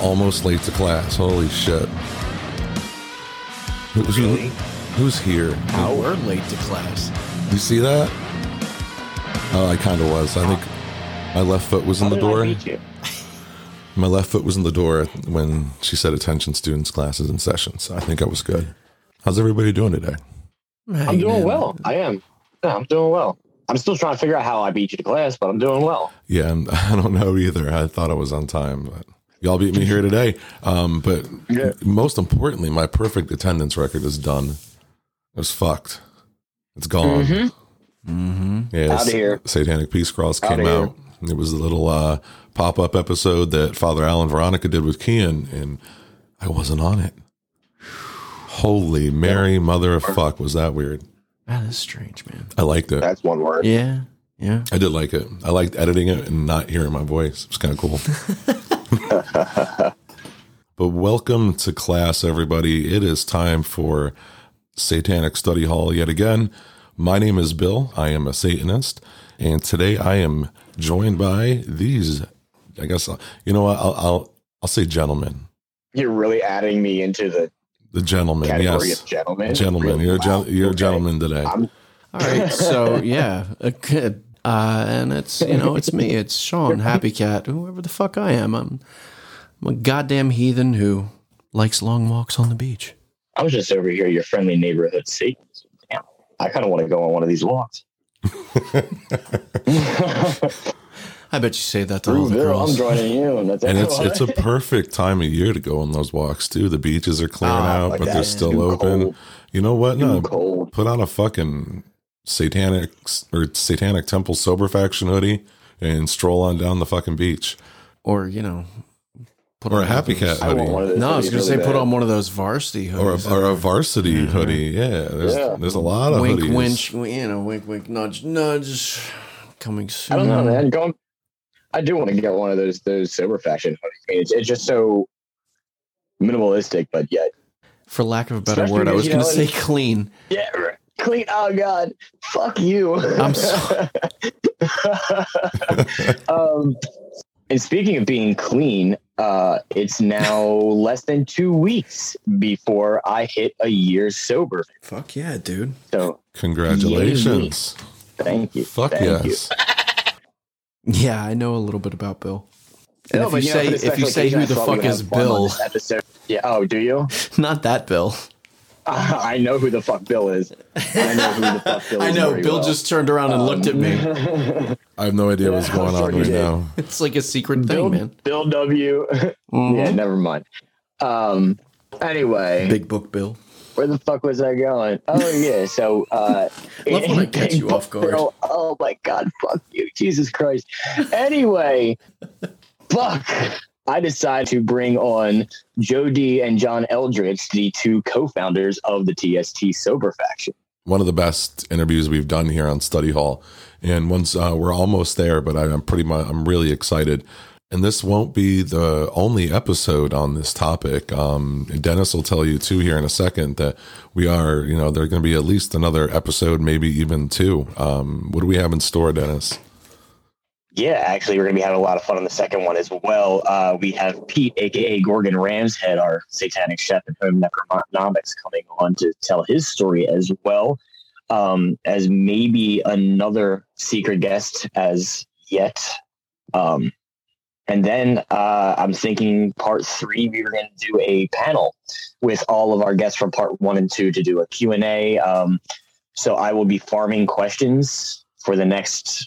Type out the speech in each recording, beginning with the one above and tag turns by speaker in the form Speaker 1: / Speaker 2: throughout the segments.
Speaker 1: almost late to class. Holy shit. Who's,
Speaker 2: Really?
Speaker 1: who's here?
Speaker 2: Oh, we're late to class.
Speaker 1: You see that? Oh, I kind of was. I think my left foot was in
Speaker 3: How
Speaker 1: the door.
Speaker 3: beat you?
Speaker 1: My left foot was in the door when she said attention students, classes, and sessions. I think I was good. How's everybody doing today?
Speaker 3: I'm doing well. I am. Yeah, I'm doing well. I'm still trying to figure out how I beat you to class, but I'm doing well.
Speaker 1: Yeah, and I don't know either. I thought I was on time, but y'all beat me here today. Um, but
Speaker 3: Yeah.
Speaker 1: most importantly, my perfect attendance record is done. It was fucked. It's gone.
Speaker 2: Mm-hmm.
Speaker 1: Yeah,
Speaker 3: Outta here.
Speaker 1: Satanic Peace Cross
Speaker 3: Outta
Speaker 1: came
Speaker 3: here.
Speaker 1: out. It was a little uh, pop up episode that Father Alan Veronica did with Kian, and I wasn't on it. Holy Mary, mother of fuck, was that weird?
Speaker 2: That is strange, man.
Speaker 1: I liked it.
Speaker 3: That's one word.
Speaker 2: Yeah. Yeah.
Speaker 1: I did like it. I liked editing it and not hearing my voice. It was kind of cool. but welcome to class, everybody. It is time for Satanic Study Hall yet again. My name is Bill. I am a Satanist, and today I am joined by these. I guess you know what? I'll I'll, I'll say gentlemen.
Speaker 3: You're really adding me into the
Speaker 1: The gentlemen,
Speaker 3: category
Speaker 1: yes,
Speaker 3: of gentlemen.
Speaker 1: gentlemen.
Speaker 3: Really?
Speaker 1: You're a
Speaker 3: Wow.
Speaker 1: gen- you're a gentleman today.
Speaker 3: I'm
Speaker 2: All right. So yeah, uh, good. Uh, and it's you know it's me. It's Sean, Happy Cat, whoever the fuck I am. I'm, I'm a goddamn heathen who likes long walks on the beach.
Speaker 3: I was just over here, your friendly neighborhood Satanist. Damn, I kind of want to go on one of these walks.
Speaker 2: I bet you say that to all the
Speaker 3: Bill, I'm
Speaker 2: girls.
Speaker 3: joining you. And, that's
Speaker 1: And it's it's a perfect time of year to go on those walks too. The beaches are clearing
Speaker 3: Ah,
Speaker 1: out,
Speaker 3: but
Speaker 1: but they're still open.
Speaker 3: cold.
Speaker 1: You know what?
Speaker 3: Too
Speaker 1: No,
Speaker 3: cold.
Speaker 1: put on a fucking satanic or satanic temple sober faction hoodie and stroll on down the fucking beach,
Speaker 2: Or you know, put
Speaker 1: or
Speaker 2: on
Speaker 1: a happy
Speaker 2: one
Speaker 1: cat
Speaker 3: I want one
Speaker 1: hoodie,
Speaker 3: of.
Speaker 2: No, I was gonna say
Speaker 3: really
Speaker 2: put on one of those varsity
Speaker 1: or a,
Speaker 2: hoodies.
Speaker 1: or a varsity mm-hmm. hoodie. Yeah, there's
Speaker 3: Yeah.
Speaker 1: there's a lot of
Speaker 2: wink,
Speaker 1: hoodies.
Speaker 2: winch, you know, wink, wink, nudge, nudge. Coming soon.
Speaker 3: I don't know, man. Going, I do want to get one of those those sober faction hoodies. I mean, it's, it's just so minimalistic, but yet
Speaker 2: For lack of a better
Speaker 3: Especially
Speaker 2: word, I was gonna
Speaker 3: you
Speaker 2: say clean.
Speaker 3: yeah, right. Clean. Oh God, fuck you.
Speaker 2: I'm sorry.
Speaker 3: um, and speaking of being clean, uh, it's now less than two weeks before I hit a year sober.
Speaker 2: Fuck yeah, dude.
Speaker 3: So
Speaker 1: Congratulations!
Speaker 3: thank you.
Speaker 1: Fuck
Speaker 3: Thank you.
Speaker 1: yes!
Speaker 2: Yeah, I know a little bit about Bill. And
Speaker 3: No,
Speaker 2: if
Speaker 3: but,
Speaker 2: you
Speaker 3: know,
Speaker 2: say
Speaker 3: for the
Speaker 2: if you say who the fuck is
Speaker 3: have fun on
Speaker 2: Bill,
Speaker 3: episode. Yeah. Oh, do you?
Speaker 2: not that Bill.
Speaker 3: I know who the fuck Bill is. I know who the fuck Bill is.
Speaker 2: I know. Bill
Speaker 3: well.
Speaker 2: just turned around and looked at me.
Speaker 1: I have no idea what's going
Speaker 3: I'm
Speaker 1: on right
Speaker 3: did.
Speaker 1: now.
Speaker 2: It's like a secret
Speaker 3: Bill,
Speaker 2: thing, man.
Speaker 3: Bill W.
Speaker 2: Mhm.
Speaker 3: yeah, never mind. Um. Anyway,
Speaker 2: Big book Bill.
Speaker 3: where the fuck was I going? Oh yeah, so uh
Speaker 2: Love when I catch you off guard.
Speaker 3: Oh, oh my god, fuck you, Jesus Christ. Anyway, fuck. I decided to bring on Joe D and John Eldridge, the two co-founders of the TST Sober Faction.
Speaker 1: one of the best interviews we've done here on Study Hall. And once uh, we're almost there, but I'm pretty much I'm really excited. And this won't be the only episode on this topic. Um, Dennis will tell you too here in a second that we are, you know, there's going to be at least another episode, maybe even two. Um, what do we have in store, Dennis?
Speaker 3: Yeah, actually, we're going to be having a lot of fun on the second one as well. Uh, we have Pete, aka Gorgon Ramshead, our satanic chef and home necronomics, coming on to tell his story as well, um, as maybe another secret guest as yet. Um, and then uh, I'm thinking part three, we were going to do a panel with all of our guests from part one and two to do a Q&A. Um, so I will be farming questions for the next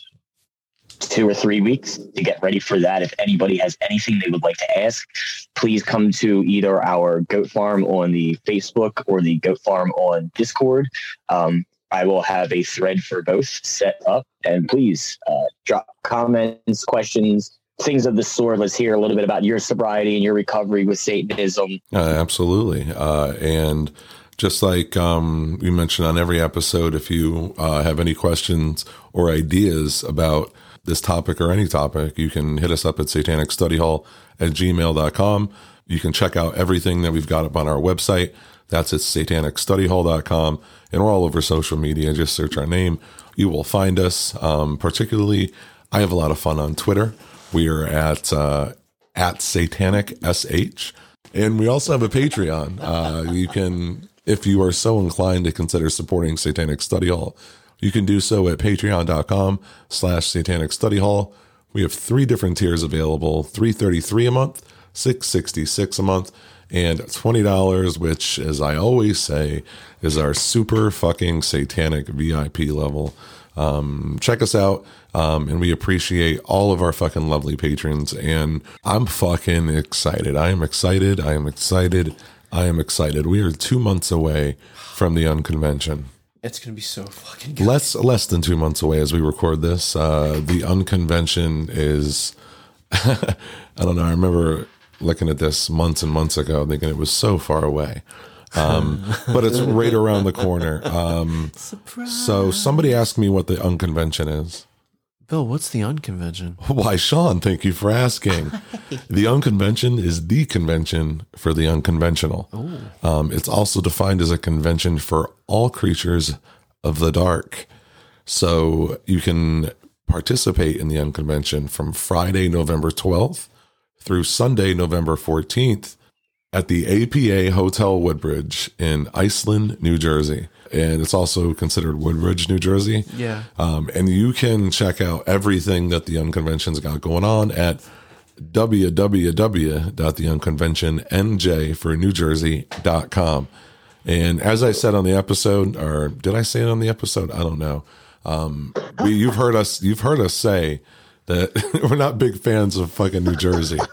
Speaker 3: two or three weeks to get ready for that. If anybody has anything they would like to ask, please come to either our goat farm on the Facebook or the goat farm on Discord. Um, I will have a thread for both set up, and please uh, drop comments, questions, things of the sort. Let's hear a little bit about your sobriety and your recovery with Satanism.
Speaker 1: Uh, absolutely. Uh, and just like um, we mentioned on every episode, if you uh, have any questions or ideas about this topic or any topic, you can hit us up at satanicstudyhall at gmail.com. You can check out everything that we've got up on our website, That's at satanicstudyhall.com. And we're all over social media. Just search our name. You will find us. Um, particularly, I have a lot of fun on Twitter. We are at uh, at Satanic SH. And we also have a Patreon. Uh, you can, if you are so inclined to consider supporting Satanic Study Hall, you can do so at patreon.com slash satanic study hall. We have three different tiers available, 333 a month, 666 a month, and $20, which, as I always say, is our super fucking satanic VIP level. Um, check us out. Um, and we appreciate all of our fucking lovely patrons. And I'm fucking excited. I am excited. I am excited. I am excited. We are two months away from the unconvention.
Speaker 2: It's gonna be so fucking good.
Speaker 1: Less less than two months away as we record this. Uh, the unconvention is. I don't know. I remember looking at this months and months ago, thinking it was so far away. Um, but it's right around the corner. Um, so somebody asked me what the unconvention is.
Speaker 2: Bill, what's the unconvention?
Speaker 1: Why, Sean, thank you for asking. the unconvention is the convention for the unconventional. Um, it's also defined as a convention for all creatures of the dark. So you can participate in the unconvention from Friday, November 12th through Sunday, November 14th at the APA Hotel Woodbridge in Iselin, New Jersey. And it's also considered Woodbridge, New Jersey.
Speaker 2: Yeah.
Speaker 1: Um, and you can check out everything that the Unconvention's got going on at www.theunconventionnj for New Jersey.com. And as I said on the episode, or did I say it on the episode? I don't know. Um, we, you've heard us, you've heard us say that we're not big fans of fucking New Jersey.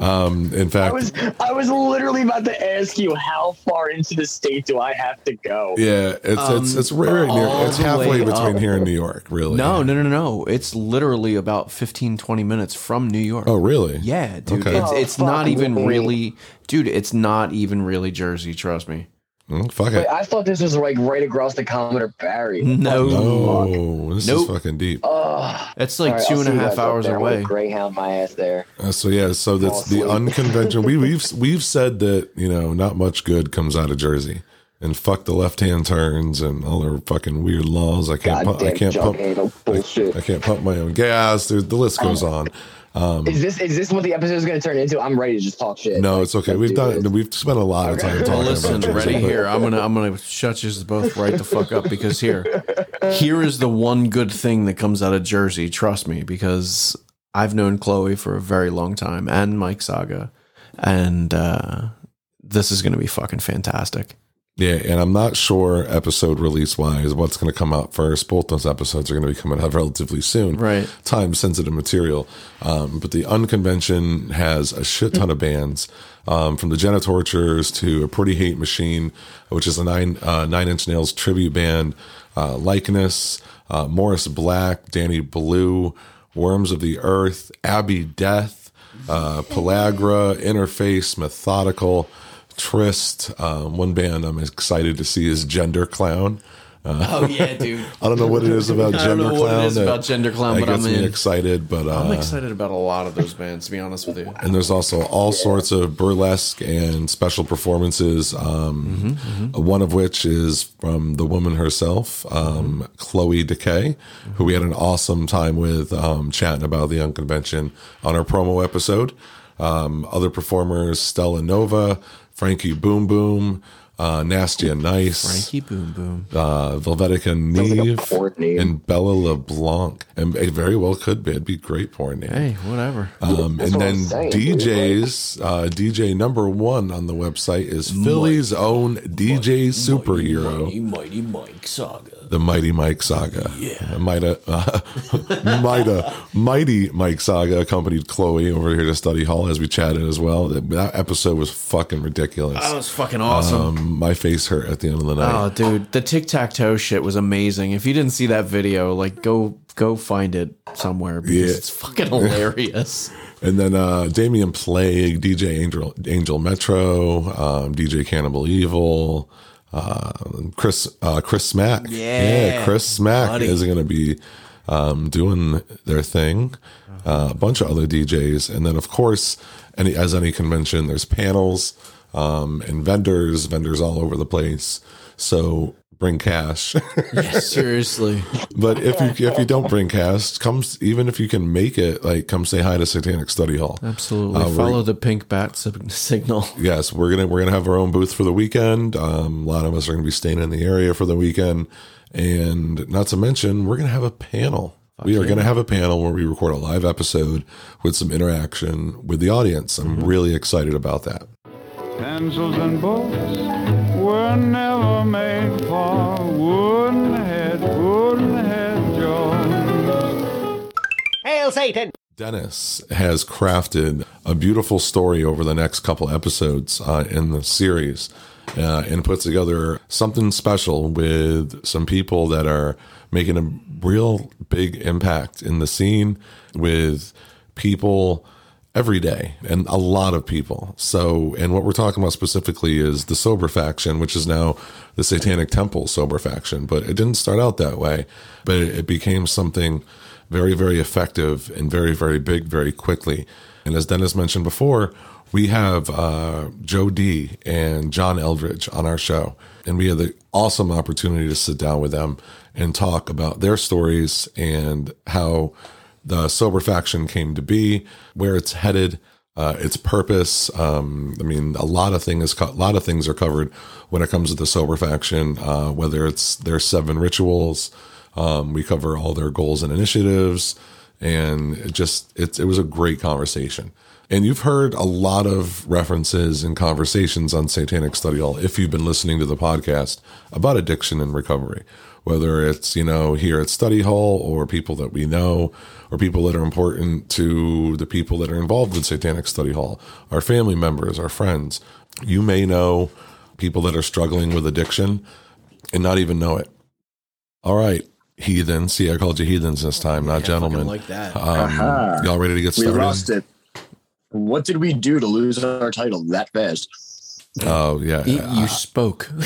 Speaker 1: Um, in fact,
Speaker 3: I
Speaker 1: fact,
Speaker 3: was I was literally about to ask you how far into the state do I have to go?
Speaker 1: yeah, it's it's it's right, right near, it's halfway between
Speaker 2: up.
Speaker 1: here and New York, really.
Speaker 2: No, no, no, no, no. It's literally about 15, 20 minutes from New York.
Speaker 1: Oh, really?
Speaker 2: Yeah, dude.
Speaker 1: Okay.
Speaker 2: It's
Speaker 3: Oh,
Speaker 2: not even
Speaker 3: me.
Speaker 2: really, dude. It's not even really Jersey. Trust me.
Speaker 1: Mm, fuck it.
Speaker 3: Wait, I thought this was like right across the Commodore Barry.
Speaker 2: No,
Speaker 1: Oh, this
Speaker 2: Nope.
Speaker 1: is fucking deep.
Speaker 3: Oh,
Speaker 2: it's like
Speaker 3: all right,
Speaker 2: two
Speaker 3: I'll
Speaker 2: and a half hours
Speaker 3: there. I'm gonna
Speaker 2: away.
Speaker 3: Greyhound my ass there.
Speaker 1: Uh, so yeah, so that's
Speaker 3: Fall
Speaker 1: the
Speaker 3: asleep.
Speaker 1: unconvention. we, we've we've said that you know not much good comes out of Jersey, and fuck the left hand turns and all their fucking weird laws. I can't pump, I can't pump
Speaker 3: jughead, no bullshit.
Speaker 1: I can't pump my own gas. There's, the list goes on.
Speaker 3: Is this is this what the episode is going to turn into? I'm ready to just talk shit.
Speaker 1: No,
Speaker 3: Like,
Speaker 1: it's okay. We've
Speaker 3: do
Speaker 1: done
Speaker 3: this.
Speaker 1: we've spent a lot of time
Speaker 3: Okay.
Speaker 1: talking
Speaker 2: Listen,
Speaker 1: about
Speaker 2: ready
Speaker 1: but-
Speaker 2: here. I'm gonna I'm gonna shut you both right the fuck up because here, here is the one good thing that comes out of Jersey. Trust me, because I've known Chloe for a very long time and Mike Saga, and uh, this is gonna be fucking fantastic.
Speaker 1: Yeah, and I'm not sure episode release wise what's going to come out first. Both those episodes are going to be coming out relatively soon.
Speaker 2: Right.
Speaker 1: Time sensitive material. Um, but the Unconvention has a shit ton of bands, um, from the Jenna Genitortures to a Pretty Hate Machine, which is a nine uh, Nine Inch Nails tribute band, uh, Likeness, uh, Morris Black, Danny Blue, Worms of the Earth, Abbey Death, uh, Pelagra, Interface, Methodical. Trist, um, one band I'm excited to see is Gender Clown.
Speaker 2: Oh yeah, dude.
Speaker 1: I don't know what it is about Gender Clown.
Speaker 2: I don't know
Speaker 1: Clown.
Speaker 2: what it is
Speaker 1: that-
Speaker 2: about Gender Clown,
Speaker 1: that
Speaker 2: but
Speaker 1: gets
Speaker 2: I'm
Speaker 1: me excited. But uh,
Speaker 2: I'm excited about a lot of those bands. To be honest with you.
Speaker 1: and there's also all sorts of burlesque and special performances. Um, One of which is from the woman herself, um, Chloe Decay, who we had an awesome time with um, chatting about the Unconvention on our promo episode. Um, other performers: Stella Nova, Frankie Boom Boom, uh, Nasty and Nice,
Speaker 2: Frankie Boom Boom.
Speaker 1: uh, Velvetica
Speaker 3: like
Speaker 1: Neve,
Speaker 3: porn name.
Speaker 1: and Bella LeBlanc. And it very well could be. It'd be great porn name.
Speaker 2: Hey, whatever.
Speaker 1: Um, and
Speaker 3: what
Speaker 1: then
Speaker 3: I'm saying, dude,
Speaker 1: DJs, uh, DJ number one on the website is Philly's own DJ superhero,
Speaker 2: Mighty, mighty Mike Saga.
Speaker 1: The Mighty Mike Saga. Yeah, Mighty, uh, Mighty, Mighty Mike Saga accompanied Chloe over here to study hall as we chatted as well. That, that episode was fucking ridiculous.
Speaker 2: That was fucking awesome.
Speaker 1: Um, my face hurt at the end of the night.
Speaker 2: Oh, dude, the tic tac toe shit was amazing. If you didn't see that video, like go go find it somewhere because
Speaker 1: Yeah.
Speaker 2: it's fucking hilarious.
Speaker 1: And then uh, Damian Plague, DJ Angel, Angel Metro, um, DJ Cannibal Evil, uh, Chris uh, Chris Smack.
Speaker 2: Yeah,
Speaker 1: Chris Smack
Speaker 2: buddy.
Speaker 1: is going to be um, doing their thing. Uh, a bunch of other DJs, and then of course, any as any convention, there's panels. um, and vendors, vendors all over the place. So bring cash.
Speaker 2: Yeah, seriously.
Speaker 1: but if you if you don't bring cash, comes even if you can make it, like come say hi to Satanic Study Hall.
Speaker 2: Absolutely.
Speaker 1: Uh,
Speaker 2: Follow the pink bat signal.
Speaker 1: Yes, we're gonna we're gonna have our own booth for the weekend. Um, a lot of us are gonna be staying in the area for the weekend, and not to mention we're gonna have a panel. we are gonna have a panel where we record a live episode with some interaction with the audience. I'm really excited about that.
Speaker 4: Pencils and books were never made for wooden head, wooden Jones.
Speaker 5: Hail Satan!
Speaker 1: Dennis has crafted a beautiful story over the next couple episodes uh, in the series uh, and put together something special with some people that are making a real big impact in the scene with people every day and a lot of people. So, and what we're talking about specifically is the sober faction, which is now the Satanic Temple sober faction. But it didn't start out that way, but it, became something very, very effective and very, very big very quickly. And as Dennis mentioned before, we have uh, Joe D and John Eldridge on our show. And we had the awesome opportunity to sit down with them and talk about their stories and how the sober faction came to be, where it's headed, uh, its purpose. Um, I mean, a lot of things, co- a lot of things are covered when it comes to the sober faction. Uh, whether it's their seven rituals, um, we cover all their goals and initiatives, and it just it's it was a great conversation. And you've heard a lot of references and conversations on Satanic Study Hall if you've been listening to the podcast about addiction and recovery, whether it's, you know, here at Study Hall or people that we know or people that are important to the people that are involved with Satanic Study Hall, our family members, our friends. You may know people that are struggling with addiction and not even know it. All right, heathens. See, I called you heathens this time, not gentlemen.
Speaker 2: like that.
Speaker 1: Um, y'all ready to get started?
Speaker 6: We lost it. What did we do to lose our title that fast?
Speaker 1: Oh yeah.
Speaker 2: You, you spoke.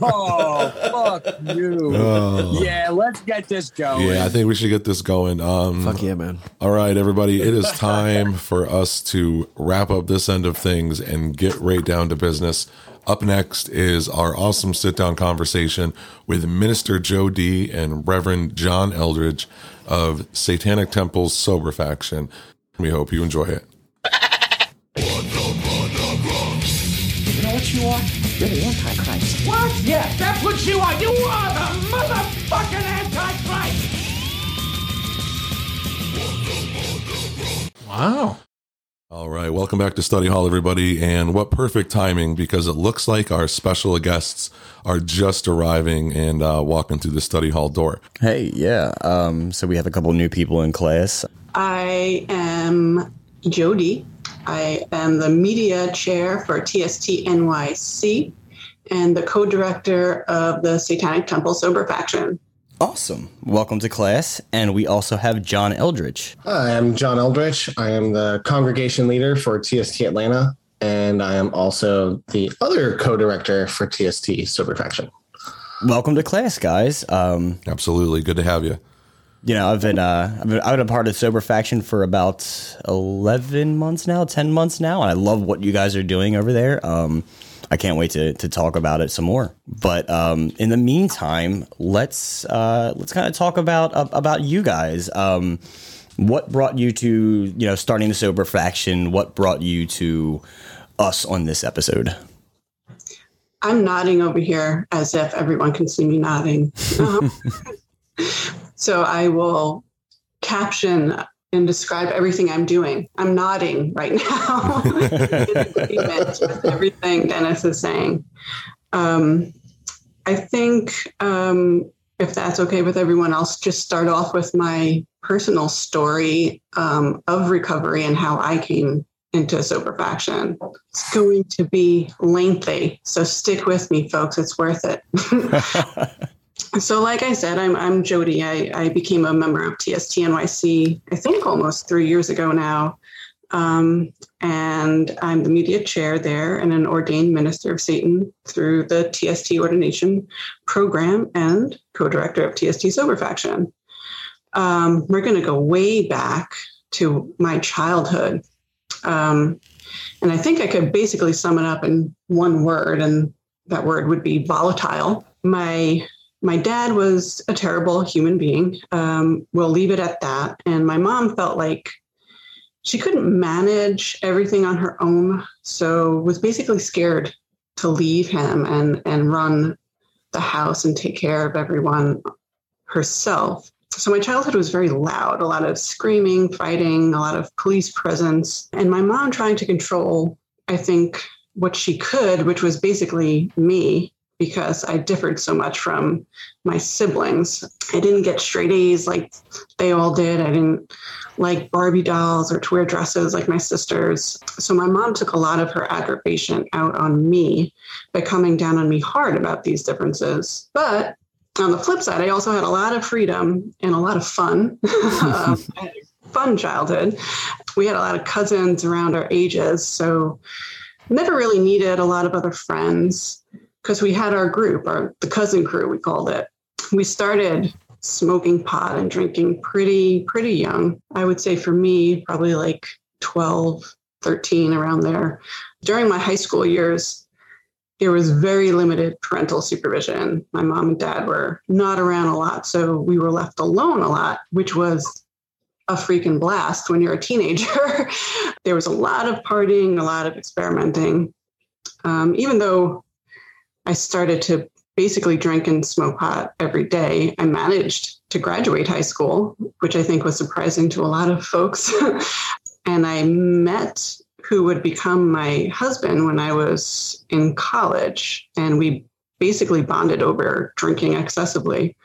Speaker 6: oh, fuck you.
Speaker 1: Oh.
Speaker 6: Yeah, let's get this going.
Speaker 1: Yeah, I think we should get this going. Um,
Speaker 2: Fuck yeah, man.
Speaker 1: All right, everybody, it is time for us to wrap up this end of things and get right down to business. Up next is our awesome sit down conversation with Minister Joe D and Reverend John Eldridge of Satanic Temple's Sober Faction. We hope you enjoy it.
Speaker 5: You what you are? You're the Antichrist. What? Yeah, that's what you are. You are the motherfucking Antichrist.
Speaker 2: Wow.
Speaker 1: All right, welcome back to Study Hall, everybody. And what perfect timing because it looks like our special guests are just arriving and uh, walking through the study hall door.
Speaker 7: Hey, yeah. Um, so we have a couple new people in class.
Speaker 8: I am Jody. I am the media chair for TST NYC and the co director of the Satanic Temple Sober Faction.
Speaker 7: Awesome. Welcome to class. And we also have John Eldridge.
Speaker 9: Hi, I'm John Eldridge. I am the congregation leader for TST Atlanta, and I am also the other co-director for TST Sober Faction.
Speaker 7: Welcome to class, guys. Um,
Speaker 1: Absolutely. Good to have you.
Speaker 7: You know, I've been, uh, I've been I've been a part of Sober Faction for about eleven months now, ten months now, and I love what you guys are doing over there. Um, I can't wait to to talk about it some more. But um, in the meantime, let's uh, let's kind of talk about uh, about you guys. Um, what brought you to you know starting the Sober Faction? What brought you to us on this episode?
Speaker 8: I'm nodding over here as if everyone can see me nodding. Um, so I will caption and describe everything I'm doing. I'm nodding right now with everything Dennis is saying. Um, I think um, if that's okay with everyone else, just start off with my personal story um, of recovery and how I came into sober faction. It's going to be lengthy, so stick with me, folks. It's worth it. so, like I said, I'm I'm Jody. I, I became a member of TST NYC. I think almost three years ago now, um, and I'm the media chair there and an ordained minister of Satan through the TST ordination program and co-director of TST Sober Faction. Um, we're going to go way back to my childhood. Um, And I think I could basically sum it up in one word, and that word would be volatile. My my dad was a terrible human being. Um, we'll leave it at that. And my mom felt like she couldn't manage everything on her own, so was basically scared to leave him and and run the house and take care of everyone herself. So my childhood was very loud, a lot of screaming, fighting, a lot of police presence, and my mom trying to control, I think, what she could, which was basically me, because I differed so much from my siblings. I didn't get straight A's like they all did. I didn't like Barbie dolls or to wear dresses like my sisters. So my mom took a lot of her aggravation out on me by coming down on me hard about these differences. But on the flip side, I also had a lot of freedom and a lot of fun. Um, fun childhood. We had a lot of cousins around our ages, so never really needed a lot of other friends because we had our group, our the cousin crew, we called it. We started smoking pot and drinking pretty pretty young. I would say for me, probably like 12, 13 around there. During my high school years, there was very limited parental supervision. My mom and dad were not around a lot, so we were left alone a lot, which was a freaking blast when you're a teenager. there was a lot of partying, a lot of experimenting. Um, even though I started to basically drink and smoke pot every day, I managed to graduate high school, which I think was surprising to a lot of folks. and I met who would become my husband when I was in college. And we basically bonded over drinking excessively.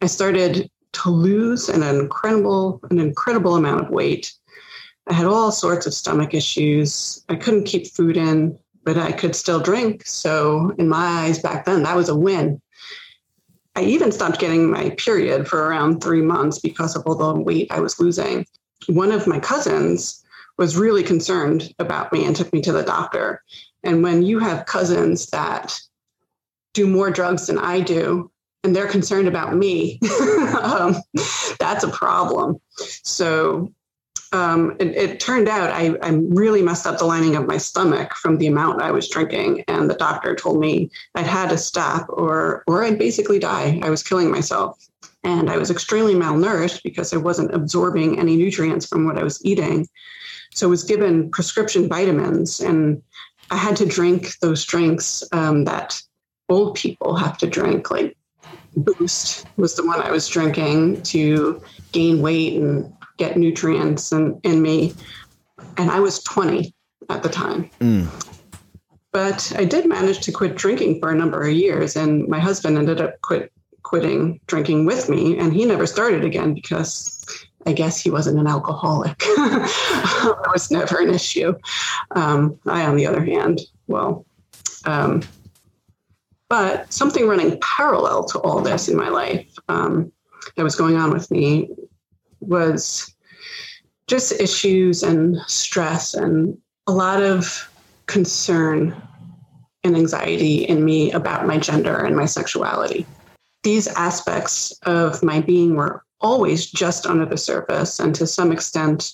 Speaker 8: I started to lose an incredible, an incredible amount of weight. I had all sorts of stomach issues. I couldn't keep food in, but I could still drink. So, in my eyes back then, that was a win. I even stopped getting my period for around three months because of all the weight I was losing. One of my cousins was really concerned about me and took me to the doctor. And when you have cousins that do more drugs than I do, and they're concerned about me, um, that's a problem. So um, it, it, turned out I, I really messed up the lining of my stomach from the amount I was drinking, and the doctor told me I'd had to stop, or or I'd basically die. I was killing myself, and I was extremely malnourished because I wasn't absorbing any nutrients from what I was eating. So I was given prescription vitamins, and I had to drink those drinks um, that old people have to drink, like Boost was the one I was drinking to gain weight and get nutrients in, in me. And I was 20 at the time.
Speaker 7: Mm.
Speaker 8: But I did manage to quit drinking for a number of years, and my husband ended up quit quitting drinking with me, and he never started again because I guess he wasn't an alcoholic. that was never an issue. Um, I, on the other hand, well, um, but something running parallel to all this in my life um, that was going on with me was just issues and stress and a lot of concern and anxiety in me about my gender and my sexuality. These aspects of my being were always just under the surface and to some extent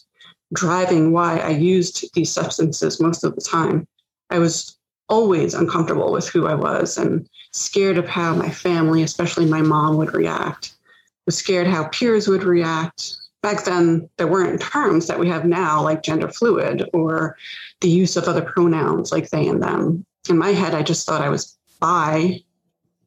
Speaker 8: driving why I used these substances most of the time. I was always uncomfortable with who I was and scared of how my family, especially my mom, would react. Was scared how peers would react. Back then, there weren't terms that we have now, like gender fluid or the use of other pronouns like they and them. In my head, I just thought I was bi.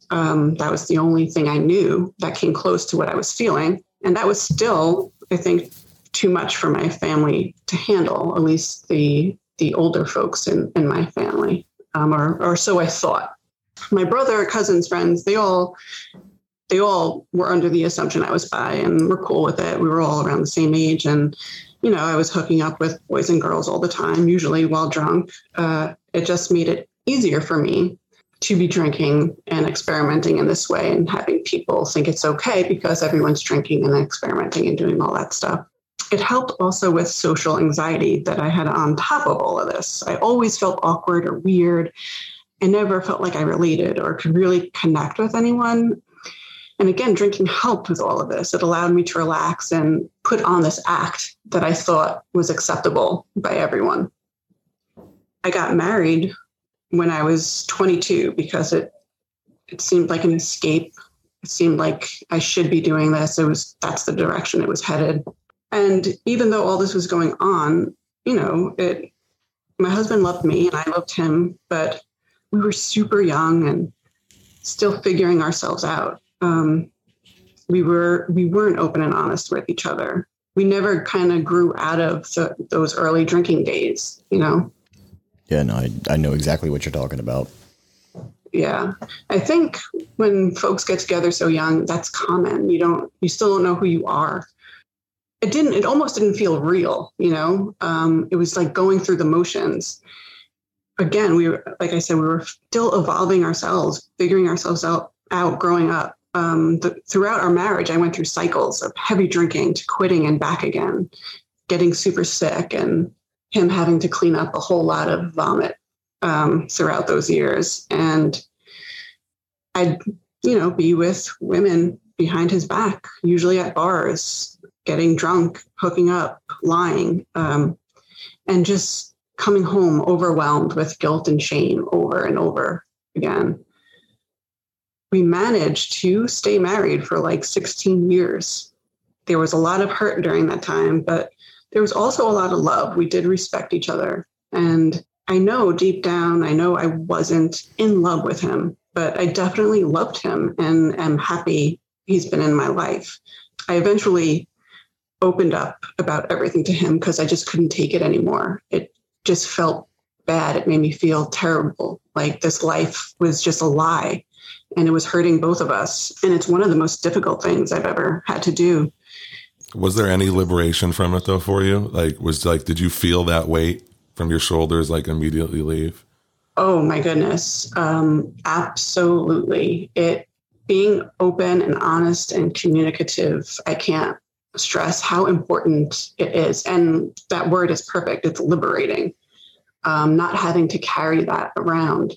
Speaker 8: Um, that was the only thing I knew that came close to what I was feeling. And that was still, I think, too much for my family to handle, at least the the older folks in, in my family, um, or, or so I thought. My brother, cousins, friends, they all they all were under the assumption I was bi and were cool with it. We were all around the same age. And, you know, I was hooking up with boys and girls all the time, usually while drunk. Uh, it just made it easier for me to be drinking and experimenting in this way and having people think it's okay because everyone's drinking and experimenting and doing all that stuff. It helped also with social anxiety that I had on top of all of this. I always felt awkward or weird. I never felt like I related or could really connect with anyone. And again, drinking helped with all of this. It allowed me to relax and put on this act that I thought was acceptable by everyone. I got married when I was 22 because it it seemed like an escape. It seemed like I should be doing this. It was that's the direction it was headed. And even though all this was going on, you know, it my husband loved me and I loved him, but we were super young and still figuring ourselves out. Um, we were we weren't open and honest with each other. We never kind of grew out of the, those early drinking days, you know.
Speaker 7: Yeah, no, I, I know exactly what you're talking about.
Speaker 8: Yeah, I think when folks get together so young, that's common. You don't, you still don't know who you are. It didn't. It almost didn't feel real. You know, um, it was like going through the motions. Again, we were, like I said, we were still evolving ourselves, figuring ourselves out, out, growing up um, the, throughout our marriage, I went through cycles of heavy drinking to quitting and back again, getting super sick, and him having to clean up a whole lot of vomit um, throughout those years. And I'd, you know, be with women behind his back, usually at bars, getting drunk, hooking up, lying, um, and just coming home overwhelmed with guilt and shame over and over again we managed to stay married for like 16 years. There was a lot of hurt during that time, but there was also a lot of love. We did respect each other. And I know deep down, I know I wasn't in love with him, but I definitely loved him and am happy he's been in my life. I eventually opened up about everything to him because I just couldn't take it anymore. It just felt bad. It made me feel terrible. Like this life was just a lie and it was hurting both of us. And it's one of the most difficult things I've ever had to do.
Speaker 1: Was there any liberation from it though for you? Like, was like, did you feel that weight from your shoulders like immediately leave?
Speaker 8: Oh my goodness. Um, absolutely. It being open and honest and communicative, I can't stress how important it is. And that word is perfect. It's liberating. Um, not having to carry that around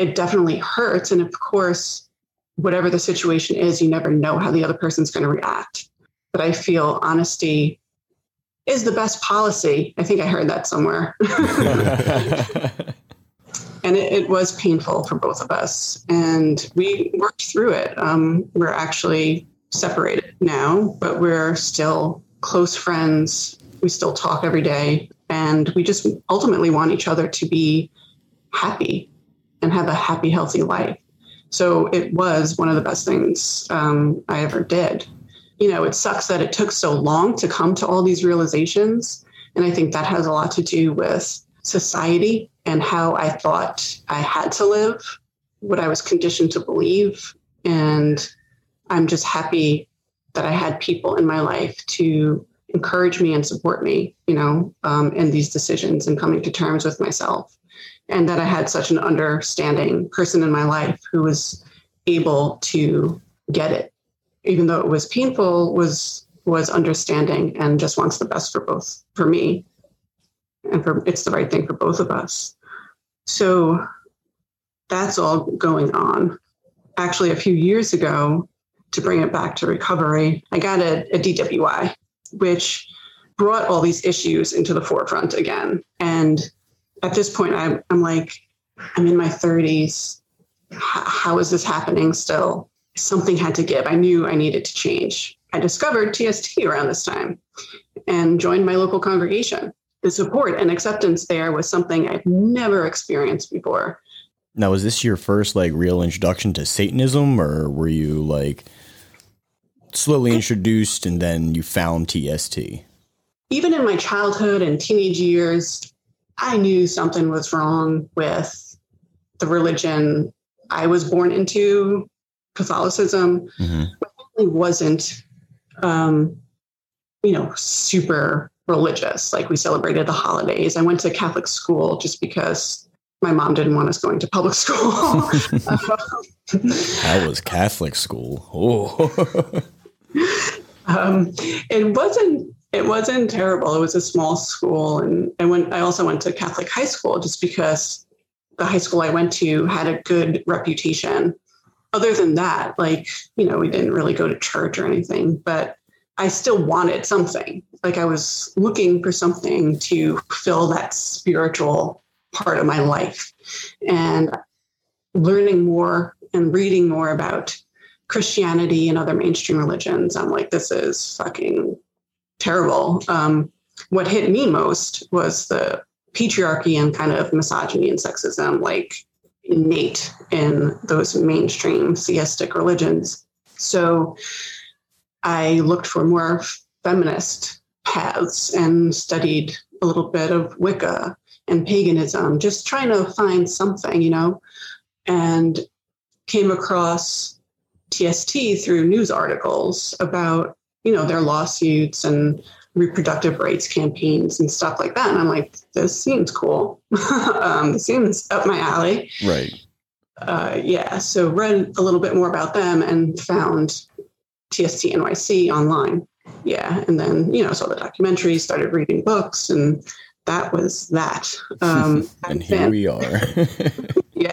Speaker 8: it definitely hurts. And of course, whatever the situation is, you never know how the other person's going to react. But I feel honesty is the best policy. I think I heard that somewhere. and it, it, was painful for both of us. And we worked through it. Um, we're actually separated now, but we're still close friends. We still talk every day. And we just ultimately want each other to be happy and have a happy, healthy life. So it was one of the best things um, I ever did. You know, it sucks that it took so long to come to all these realizations. And I think that has a lot to do with society and how I thought I had to live, what I was conditioned to believe. And I'm just happy that I had people in my life to encourage me and support me, you know, um, in these decisions and coming to terms with myself and that I had such an understanding person in my life who was able to get it, even though it was painful, was was understanding and just wants the best for both for me and for it's the right thing for both of us. So that's all going on. Actually, a few years ago, to bring it back to recovery, I got a, a DWI, which brought all these issues into the forefront again. And at this point, I'm, I'm like, I'm in my 30s. How is this happening still? Something had to give. I knew I needed to change. I discovered TST around this time and joined my local congregation. The support and acceptance there was something I've never experienced before.
Speaker 7: Now, was this your first like real introduction to Satanism, or were you like slowly introduced and then you found TST?
Speaker 8: Even in my childhood and teenage years, I knew something was wrong with the religion I was born into, Catholicism. Mm-hmm. It wasn't, um, you know, super religious. Like we celebrated the holidays. I went to Catholic school just because my mom didn't want us going to public school.
Speaker 7: That was Catholic school. Oh.
Speaker 8: um, it wasn't it wasn't terrible. It was a small school, and I went. I also went to Catholic high school just because the high school I went to had a good reputation. Other than that, like you know, we didn't really go to church or anything, but I still wanted something. Like I was looking for something to fill that spiritual part of my life. And learning more and reading more about Christianity and other mainstream religions, I'm like, this is fucking terrible. Um, what hit me most was the patriarchy and kind of misogyny and sexism, like innate in those mainstream theistic religions. So I looked for more feminist paths and studied a little bit of Wicca and paganism, just trying to find something, you know, and came across TST through news articles about, you know, their lawsuits and reproductive rights campaigns and stuff like that. And I'm like, this seems cool. um, this seems up my alley.
Speaker 7: Right.
Speaker 8: Uh, yeah. So read a little bit more about them and found TST NYC online. Yeah. And then, you know, saw the documentary, started reading books, and that was that. Um,
Speaker 7: and here we are.
Speaker 8: yeah.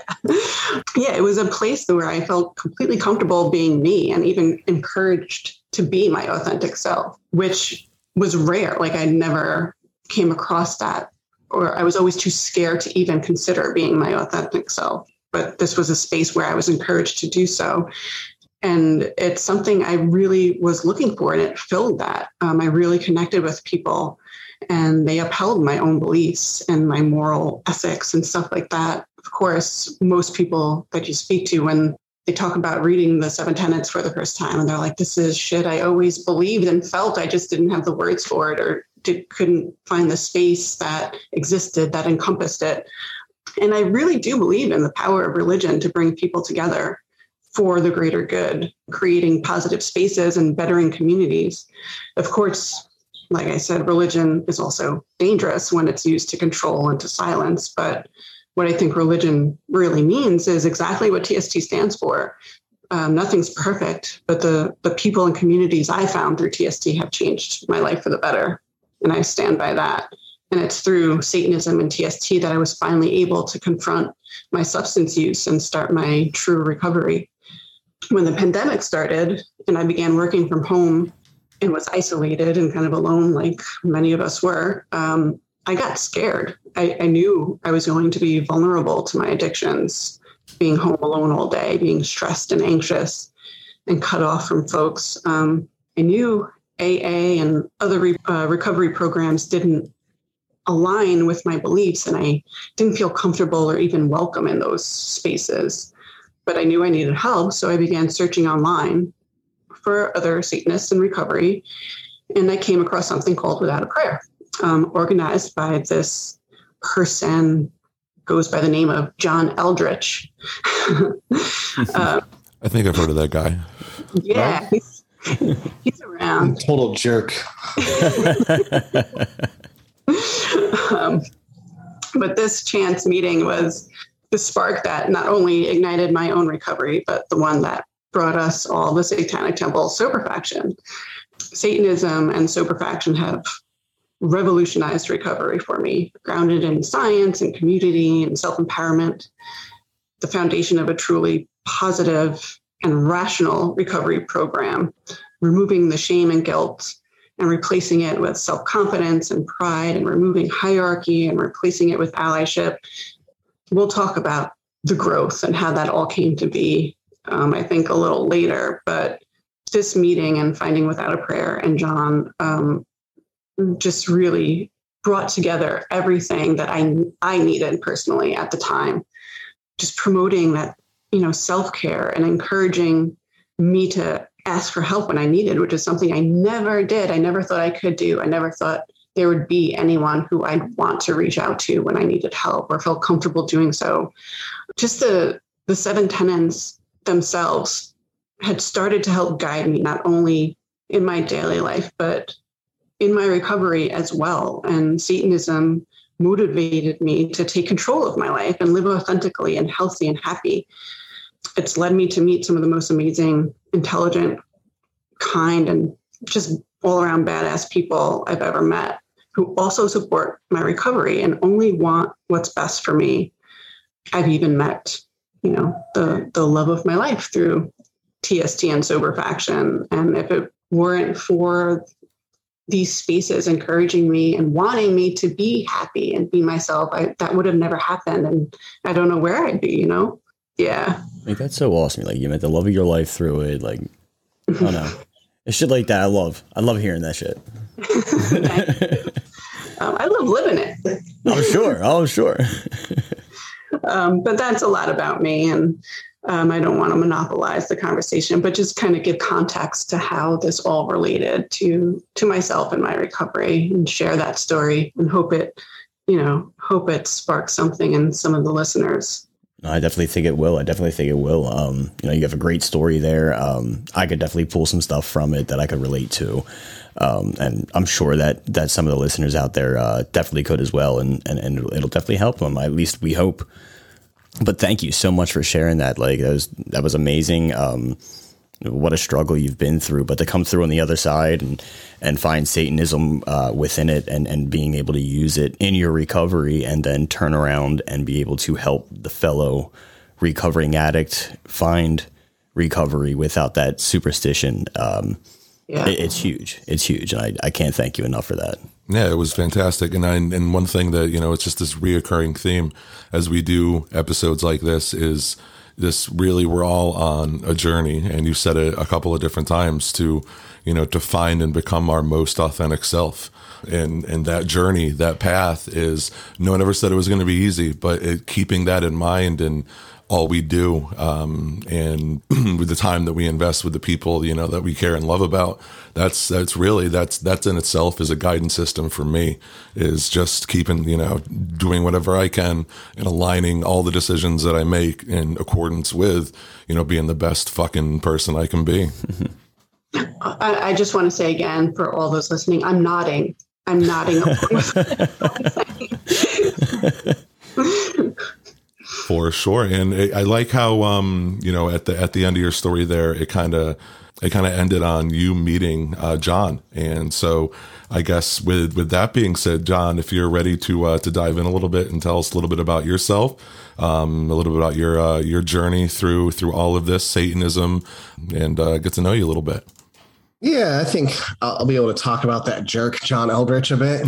Speaker 8: Yeah. It was a place where I felt completely comfortable being me and even encouraged to be my authentic self, which was rare. Like I never came across that, or I was always too scared to even consider being my authentic self. But this was a space where I was encouraged to do so. And it's something I really was looking for, and it filled that. Um, I really connected with people, and they upheld my own beliefs and my moral ethics and stuff like that. Of course, most people that you speak to, when they talk about reading the seven tenets for the first time and they're like this is shit i always believed and felt. I just didn't have the words for it or did, couldn't find the space that existed that encompassed it. And i really do believe in the power of religion to bring people together for the greater good creating positive spaces and bettering communities. Of course like i said religion is also dangerous when it's used to control and to silence but what I think religion really means is exactly what TST stands for. Um, nothing's perfect, but the the people and communities I found through TST have changed my life for the better, and I stand by that. And it's through Satanism and TST that I was finally able to confront my substance use and start my true recovery. When the pandemic started and I began working from home and was isolated and kind of alone, like many of us were, um, I got scared. I, I knew I was going to be vulnerable to my addictions, being home alone all day, being stressed and anxious, and cut off from folks. Um, I knew AA and other re- uh, recovery programs didn't align with my beliefs, and I didn't feel comfortable or even welcome in those spaces. But I knew I needed help, so I began searching online for other Satanists in recovery, and I came across something called Without a Prayer um, organized by this person goes by the name of John Eldridge.
Speaker 1: uh, I think I've heard of that guy.
Speaker 8: Yeah, he's, he's around.
Speaker 9: Total jerk.
Speaker 8: um, but this chance meeting was the spark that not only ignited my own recovery, but the one that brought us all the Satanic Temple Sober Faction. Satanism and Sober Faction have revolutionized recovery for me, grounded in science and community and self empowerment, the foundation of a truly positive and rational recovery program, removing the shame and guilt and replacing it with self confidence and pride, and removing hierarchy and replacing it with allyship. We'll talk about the growth and how that all came to be, um, I think, a little later. But this meeting and finding without a prayer and John um, just really brought together everything that I I needed personally at the time. Just promoting that, you know, self-care and encouraging me to ask for help when I needed, which is something I never did. I never thought I could do. I never thought there would be anyone who I'd want to reach out to when I needed help or felt comfortable doing so. Just the the seven tenets themselves had started to help guide me not only in my daily life, but in my recovery as well. And Satanism motivated me to take control of my life and live authentically and healthy and happy. It's led me to meet some of the most amazing, intelligent, kind, and just all around badass people I've ever met who also support my recovery and only want what's best for me. I've even met, you know, the the love of my life through TST and sober faction. And if it weren't for these spaces encouraging me and wanting me to be happy and be myself. I, that would have never happened. And I don't know where I'd be, you know? Yeah.
Speaker 7: Like that's so awesome. Like you met the love of your life through it. Like I don't know. It's shit like that. I love. I love hearing that shit.
Speaker 8: um, I love living it.
Speaker 7: I'm sure. I'm sure.
Speaker 8: um, but that's a lot about me. And um, I don't want to monopolize the conversation, but just kind of give context to how this all related to to myself and my recovery, and share that story, and hope it, you know, hope it sparks something in some of the listeners.
Speaker 7: I definitely think it will. I definitely think it will. Um, you know, you have a great story there. Um, I could definitely pull some stuff from it that I could relate to. Um, and I'm sure that that some of the listeners out there uh, definitely could as well, and, and and it'll definitely help them. At least we hope but thank you so much for sharing that. Like that was that was amazing. Um, what a struggle you've been through, but to come through on the other side and and find Satanism uh, within it, and and being able to use it in your recovery, and then turn around and be able to help the fellow recovering addict find recovery without that superstition. Um, yeah. it, it's huge. It's huge, and I, I can't thank you enough for that.
Speaker 1: Yeah, it was fantastic. And I, and one thing that, you know, it's just this reoccurring theme as we do episodes like this is this really, we're all on a journey. And you said it a couple of different times to, you know, to find and become our most authentic self. And, and that journey, that path is no one ever said it was going to be easy, but it, keeping that in mind and all we do um, and with the time that we invest with the people you know that we care and love about that's that's really that's that's in itself is a guidance system for me is just keeping you know doing whatever i can and aligning all the decisions that i make in accordance with you know being the best fucking person i can be.
Speaker 8: I, I just want to say again for all those listening i'm nodding. I'm nodding
Speaker 1: for sure. And I like how um, you know at the at the end of your story there, it kind of it kind of ended on you meeting uh, John. And so I guess with with that being said, John, if you're ready to uh, to dive in a little bit and tell us a little bit about yourself, um, a little bit about your uh, your journey through through all of this Satanism, and uh, get to know you a little bit.
Speaker 9: Yeah, I think I'll be able to talk about that jerk John Eldridge a bit.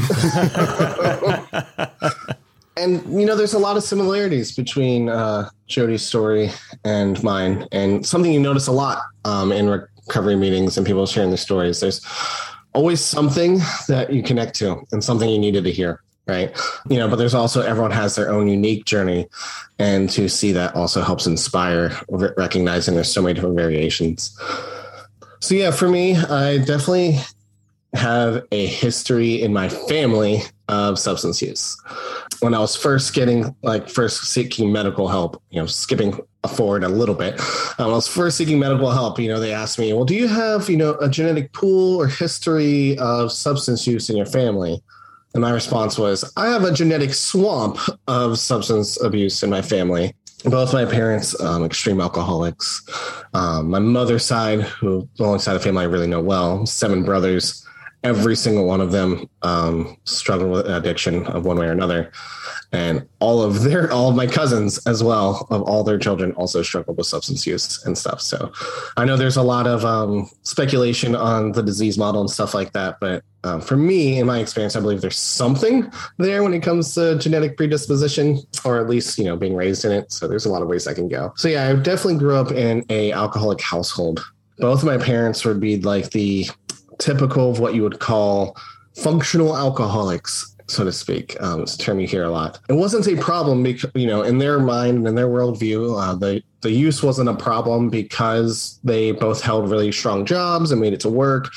Speaker 9: and you know, there's a lot of similarities between uh, Jody's story and mine, and something you notice a lot um, in recovery meetings and people sharing their stories. There's always something that you connect to and something you needed to hear, right? You know, but there's also everyone has their own unique journey, and to see that also helps inspire recognizing there's so many different variations. So yeah, for me, I definitely have a history in my family of substance use when I was first getting like first seeking medical help, you know, skipping forward a little bit, um, I was first seeking medical help. You know, they asked me, "Well, do you have you know a genetic pool or history of substance use in your family?" And my response was, "I have a genetic swamp of substance abuse in my family." Both my parents, um, extreme alcoholics. Um, my mother's side, who the only side of family I really know well, seven brothers every single one of them um, struggle with addiction of one way or another. And all of their all of my cousins as well of all their children also struggle with substance use and stuff. So i know there's a lot of um, speculation on the disease model and stuff like that but um, for me in my experience i believe there's something there when it comes to genetic predisposition or at least you know being raised in it. So there's a lot of ways i can go. So yeah i definitely grew up in a alcoholic household. Both of my parents would be like the typical of what you would call functional alcoholics so to speak. Um, it's a term you hear a lot. It wasn't a problem because you know in their mind and in their worldview, uh, the the use wasn't a problem because they both held really strong jobs and made it to work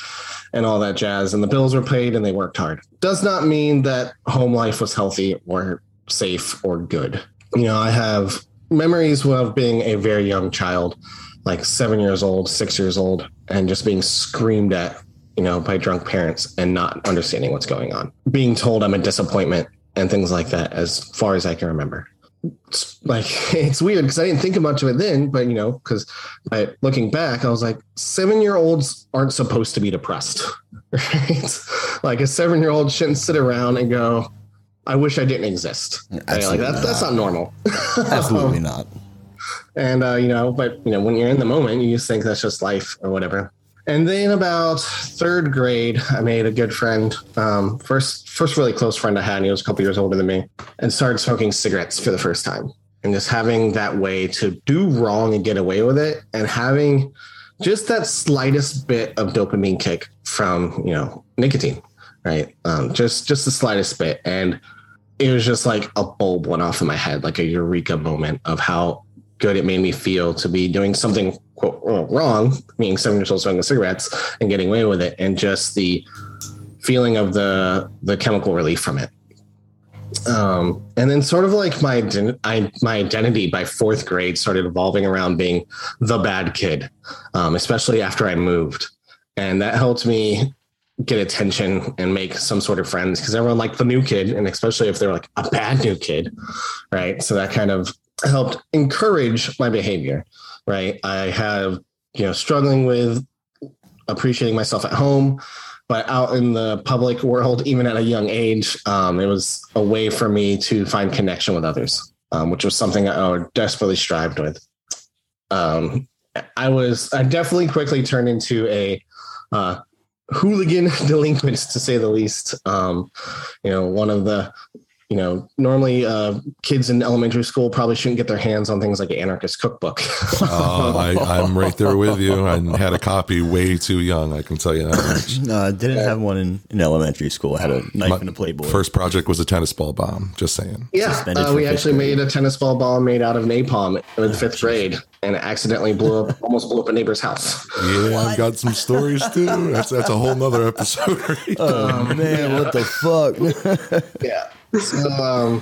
Speaker 9: and all that jazz, and the bills were paid and they worked hard. Does not mean that home life was healthy or safe or good. You know, I have memories of being a very young child, like seven years old, six years old, and just being screamed at you know, by drunk parents and not understanding what's going on, being told I'm a disappointment and things like that, as far as I can remember. It's like it's weird because I didn't think much of it then, but you know, because looking back, I was like, seven year olds aren't supposed to be depressed, right? like a seven year old shouldn't sit around and go, "I wish I didn't exist." Right? Like that's that's not normal.
Speaker 7: Absolutely not.
Speaker 9: And uh, you know, but you know, when you're in the moment, you just think that's just life or whatever And then about third grade, I made a good friend. Um, first, first really close friend I had, and he was a couple years older than me, and started smoking cigarettes for the first time. And just having that way to do wrong and get away with it, and having just that slightest bit of dopamine kick from you know nicotine, right? Um, just just the slightest bit, and it was just like a bulb went off in my head, like a eureka moment of how good it made me feel to be doing something quote wrong, being seven years old smoking cigarettes and getting away with it, and just the feeling of the the chemical relief from it. Um, and then sort of like my I, my identity by fourth grade started evolving around being the bad kid, um, especially after I moved, and that helped me get attention and make some sort of friends because everyone liked the new kid, and especially if they're like a bad new kid, right? So that kind of helped encourage my behavior, right? I have you know struggling with appreciating myself at home but out in the public world, even at a young age, um, it was a way for me to find connection with others, um, which was something I desperately strived with. Um, I was, I definitely quickly turned into a uh, hooligan delinquent, to say the least. Um, you know, one of the you know, normally uh, kids in elementary school probably shouldn't get their hands on things like an anarchist cookbook.
Speaker 1: oh, I, I'm right there with you. I had a copy way too young. I can tell you that.
Speaker 7: no, I didn't have one in, in elementary school. I had a knife
Speaker 1: My
Speaker 7: and a Playboy.
Speaker 1: First project was a tennis ball bomb. Just saying.
Speaker 9: Yeah, uh, we actually
Speaker 7: grade.
Speaker 9: made a tennis ball bomb made out of napalm in fifth grade, and it accidentally blew up, almost blew up a neighbor's house.
Speaker 1: Yeah, I've got some stories too. That's that's a whole nother episode. Right
Speaker 7: oh man, what the fuck?
Speaker 9: Yeah. So, um,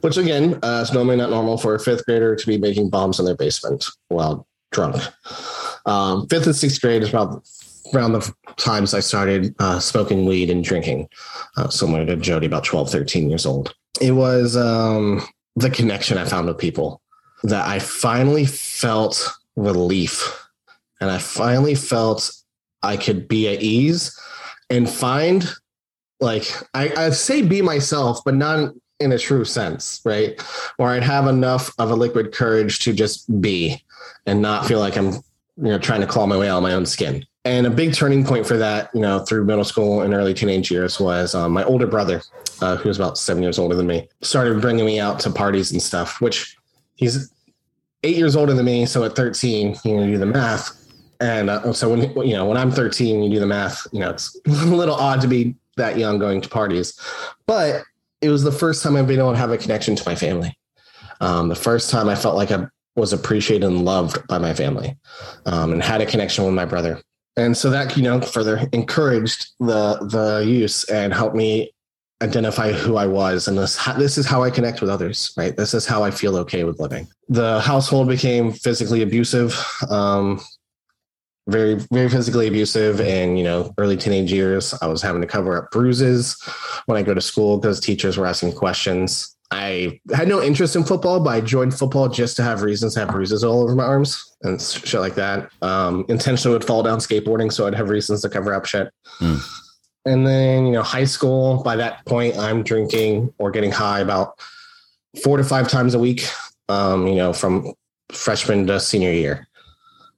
Speaker 9: which again, uh, is normally not normal for a fifth grader to be making bombs in their basement while drunk. Um, fifth and sixth grade is about around the times I started uh, smoking weed and drinking, uh, similar to Jody, about 12, 13 years old. It was um, the connection I found with people that I finally felt relief and I finally felt I could be at ease and find like I, I say be myself, but not in a true sense, right? Or I'd have enough of a liquid courage to just be and not feel like I'm, you know, trying to claw my way out of my own skin. And a big turning point for that, you know, through middle school and early teenage years was um, my older brother, uh, who was about seven years older than me, started bringing me out to parties and stuff, which he's eight years older than me. So at 13, you know, do the math. And uh, so when, you know, when I'm 13, you do the math, you know, it's a little odd to be that young going to parties, but it was the first time I've been able to have a connection to my family. Um, the first time I felt like I was appreciated and loved by my family, um, and had a connection with my brother. And so that you know further encouraged the the use and helped me identify who I was, and this this is how I connect with others. Right, this is how I feel okay with living. The household became physically abusive. Um, very very physically abusive. And you know early teenage years i was having to cover up bruises when i go to school. Because teachers were asking questions. I had no interest in football but i joined football just to have reasons to have bruises all over my arms and shit like that. Um intentionally would fall down skateboarding so i'd have reasons to cover up shit.
Speaker 7: Hmm.
Speaker 9: and then you know high school by that point i'm drinking or getting high about four to five times a week um you know from freshman to senior year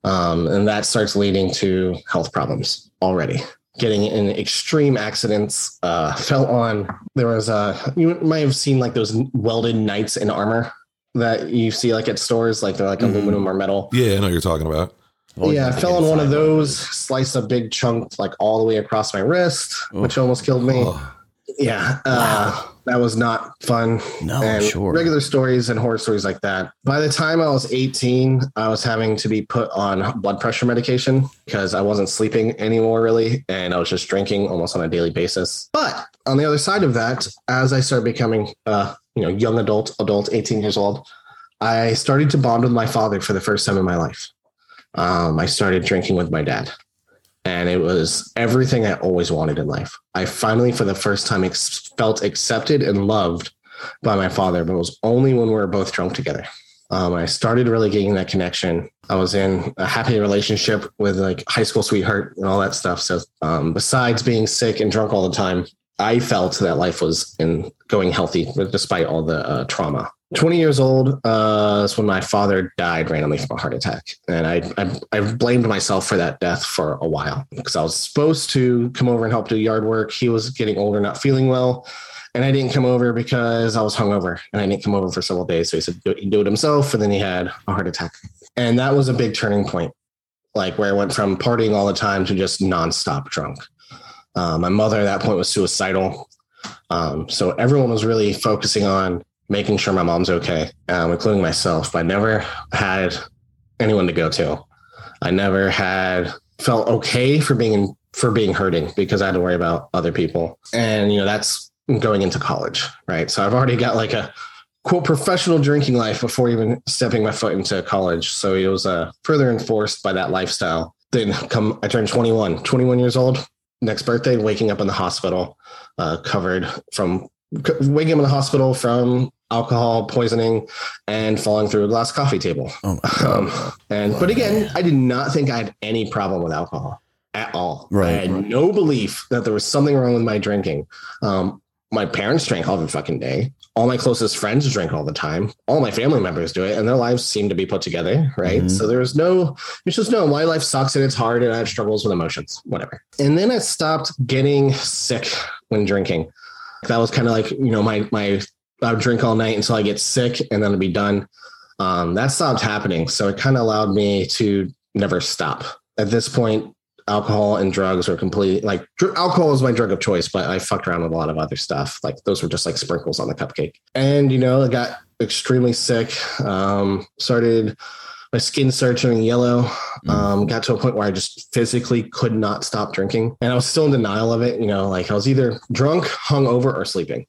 Speaker 9: um, and that starts leading to health problems already. Getting in extreme accidents, uh, fell on. There was a you might have seen like those welded knights in armor that you see like at stores, like they're like
Speaker 1: Mhm.
Speaker 9: aluminum or metal.
Speaker 1: Yeah, I know what you're talking about.
Speaker 9: yeah, I fell on one of those, sliced a big chunk like all the way across my wrist, which almost killed me.
Speaker 1: Oh,
Speaker 9: Yeah, uh, that was not fun.
Speaker 7: No,
Speaker 9: and
Speaker 7: sure.
Speaker 9: regular stories and horror stories like that. By the time I was 18, I was having to be put on blood pressure medication because I wasn't sleeping anymore, really, and I was just drinking almost on a daily basis. But on the other side of that, as I started becoming, uh, you know, young adult, adult, 18 years old, I started to bond with my father for the first time in my life. Um, I started drinking with my dad and it was everything I always wanted in life. I finally, for the first time, ex- felt accepted and loved by my father, but it was only when we were both drunk together. Um, I started really getting that connection. I was in a happy relationship with like high school sweetheart and all that stuff. So, um, besides being sick and drunk all the time, I felt that life was in going healthy despite all the uh, trauma 20 years old uh, when my father died randomly from a heart attack. And I, I, I blamed myself for that death for a while because I was supposed to come over and help do yard work. He was getting older, not feeling well. And I didn't come over because I was hungover and I didn't come over for several days. So he said he'd do it himself. And then he had a heart attack. And that was a big turning point, like where I went from partying all the time to just nonstop drunk. Uh, my mother at that point was suicidal. Um, so everyone was really focusing on making sure my mom's okay, um, including myself. I never had anyone to go to. I never had felt okay for being for being hurting because I had to worry about other people. And you know, that's going into college, right? So I've already got like a quote professional drinking life before even stepping my foot into college. So it was uh, further enforced by that lifestyle. Then come, I turned 21, 21 years old. Next birthday, waking up in the hospital, uh, covered from waking up in the hospital from alcohol poisoning and falling through a glass coffee table.
Speaker 7: Oh
Speaker 9: um, and but again, I did not think I had any problem with alcohol at all.
Speaker 7: Right.
Speaker 9: I had no belief that there was something wrong with my drinking. Um, my parents drank all the fucking day. All my closest friends drink all the time. All my family members do it, and their lives seem to be put together, right?
Speaker 7: Mhm.
Speaker 9: So there's no, it's just no, my life sucks and it's hard and I have struggles with emotions, whatever. And then I stopped getting sick when drinking. That was kind of like, you know, my my I would drink all night until I get sick and then I'd be done. Um, that stopped happening. So it kind of allowed me to never stop. At this point, alcohol and drugs were complete like dr- alcohol is my drug of choice, but I fucked around with a lot of other stuff. Like those were just like sprinkles on the cupcake. And you know, I got extremely sick. Um, started my skin started turning yellow. Um, got to a point where I just physically could not stop drinking. And I was still in denial of it. You know, like I was either drunk, hungover, or sleeping.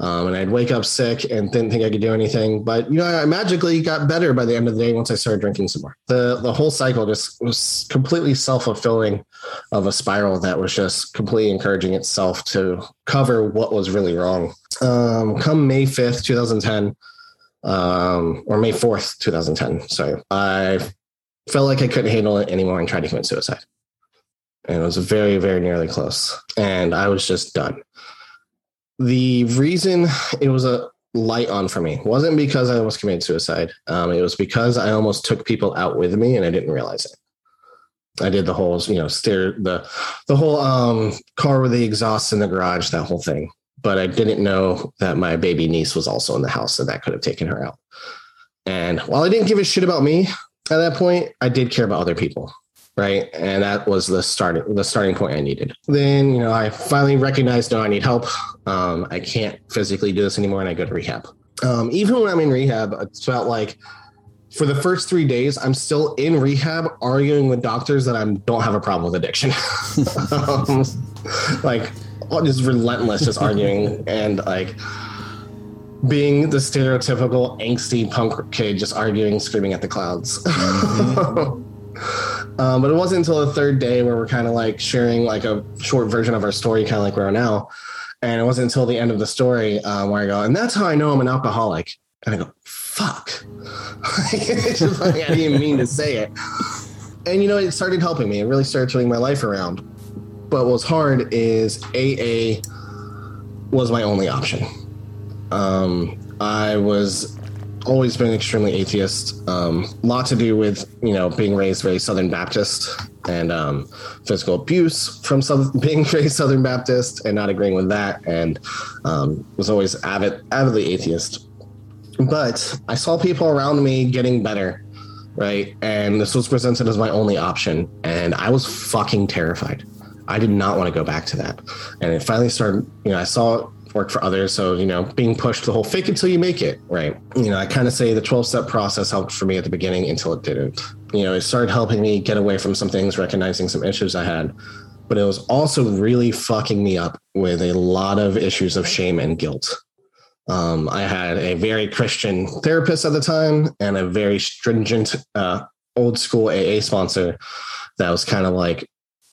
Speaker 9: Um, and I'd wake up sick and didn't think I could do anything. But you know, I magically got better by the end of the day once I started drinking some more. The the whole cycle just was completely self fulfilling of a spiral that was just completely encouraging itself to cover what was really wrong. Um, come May fifth, two thousand ten, um, or May fourth, two thousand ten. Sorry, I felt like I couldn't handle it anymore and tried to commit suicide. And it was very, very nearly close. And I was just done the reason it was a light on for me wasn't because I almost committed suicide. Um, it was because I almost took people out with me and I didn't realize it. I did the whole, you know, steer the the whole um, car with the exhaust in the garage, that whole thing. But I didn't know that my baby niece was also in the house, so that could have taken her out. And while I didn't give a shit about me at that point, I did care about other people right? And that was the starting the starting point i needed. Then you know i finally recognized no i need help. Um, i can't physically do this anymore and i go to rehab. Um, even when i'm in rehab it felt like for the first three days i'm still in rehab arguing with doctors that i don't have a problem with addiction. Um, like just relentless just arguing and like being the stereotypical angsty punk kid just arguing screaming at the clouds Um, but it wasn't until the third day where we're kind of like sharing like a short version of our story, kind of like we are now. And it wasn't until the end of the story um, where I go, and that's how I know I'm an alcoholic. And I go, fuck. like, I didn't mean to say it. And you know, it started helping me. It really started turning my life around. But what's hard is AA was my only option. Um, I was always been extremely atheist. Um, lot to do with you know being raised very Southern Baptist and um, physical abuse from being raised Southern Baptist and not agreeing with that, and um, was always avid avidly atheist. But I saw people around me getting better, right? And this was presented as my only option, and I was fucking terrified. I did not want to go back to that, and it finally started. You know, I saw work for others. So, you know, being pushed the whole fake until you make it, right? You know, I kind of say the 12 step process helped for me at the beginning until it didn't. You know, it started helping me get away from some things, recognizing some issues I had, but it was also really fucking me up with a lot of issues of shame and guilt. Um, I had a very Christian therapist at the time and a very stringent, uh, old school AA sponsor that was kind of like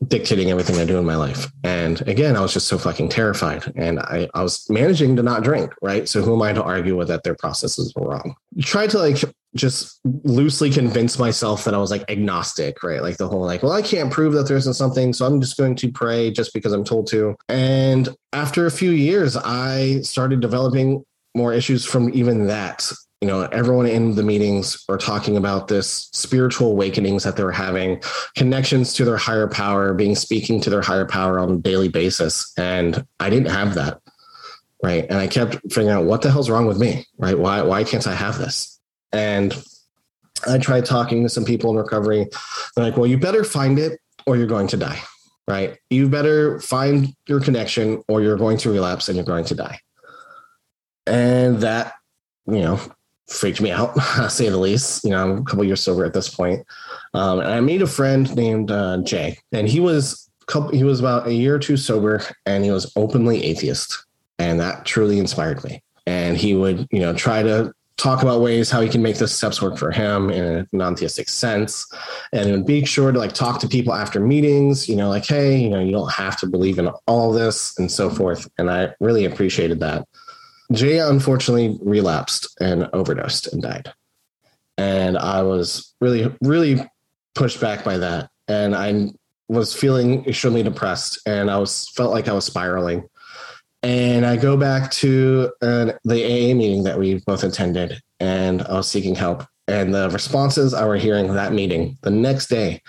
Speaker 9: dictating everything I do in my life. And again, I was just so fucking terrified. And I, I was managing to not drink, right? So who am I to argue with that their processes were wrong? Tried to like just loosely convince myself that I was like agnostic, right? Like the whole like, well, I can't prove that there isn't something, so I'm just going to pray just because I'm told to. And after a few years, I started developing more issues from even that. You know, everyone in the meetings are talking about this spiritual awakenings that they're having, connections to their higher power, being speaking to their higher power on a daily basis. And I didn't have that. Right. And I kept figuring out what the hell's wrong with me? Right. Why why can't I have this? And I tried talking to some people in recovery. They're like, well, you better find it or you're going to die. Right. You better find your connection or you're going to relapse and you're going to die. And that, you know, freaked me out, say the least. You know, I'm a couple years sober at this point. Um, and I made a friend named uh, Jay, and he was couple, he was about a year or two sober, and he was openly atheist, and that truly inspired me. And he would, you know, try to talk about ways how he can make the steps work for him in a non-theistic sense and would be sure to like talk to people after meetings you know like hey you know you don't have to believe in all this and so forth and i really appreciated that Jay unfortunately relapsed and overdosed and died. And I was really, really pushed back by that. And I was feeling extremely depressed and I was felt like I was spiraling. And I go back to uh, the AA meeting that we both attended and I was seeking help. And the responses I were hearing that meeting the next day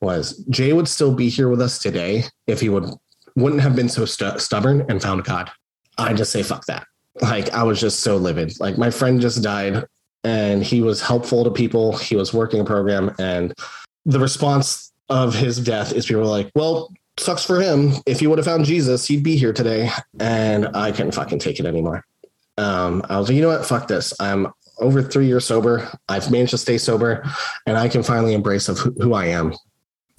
Speaker 9: was Jay would still be here with us today if he would wouldn't have been so stu- stubborn and found God. I just say fuck that like I was just so livid. Like my friend just died and he was helpful to people. He was working a program and the response of his death is people like, well, sucks for him. If he would have found Jesus, he'd be here today. And I couldn't fucking take it anymore. Um, I was like, you know what? Fuck this. I'm over three years sober. I've managed to stay sober and I can finally embrace of who, who I am.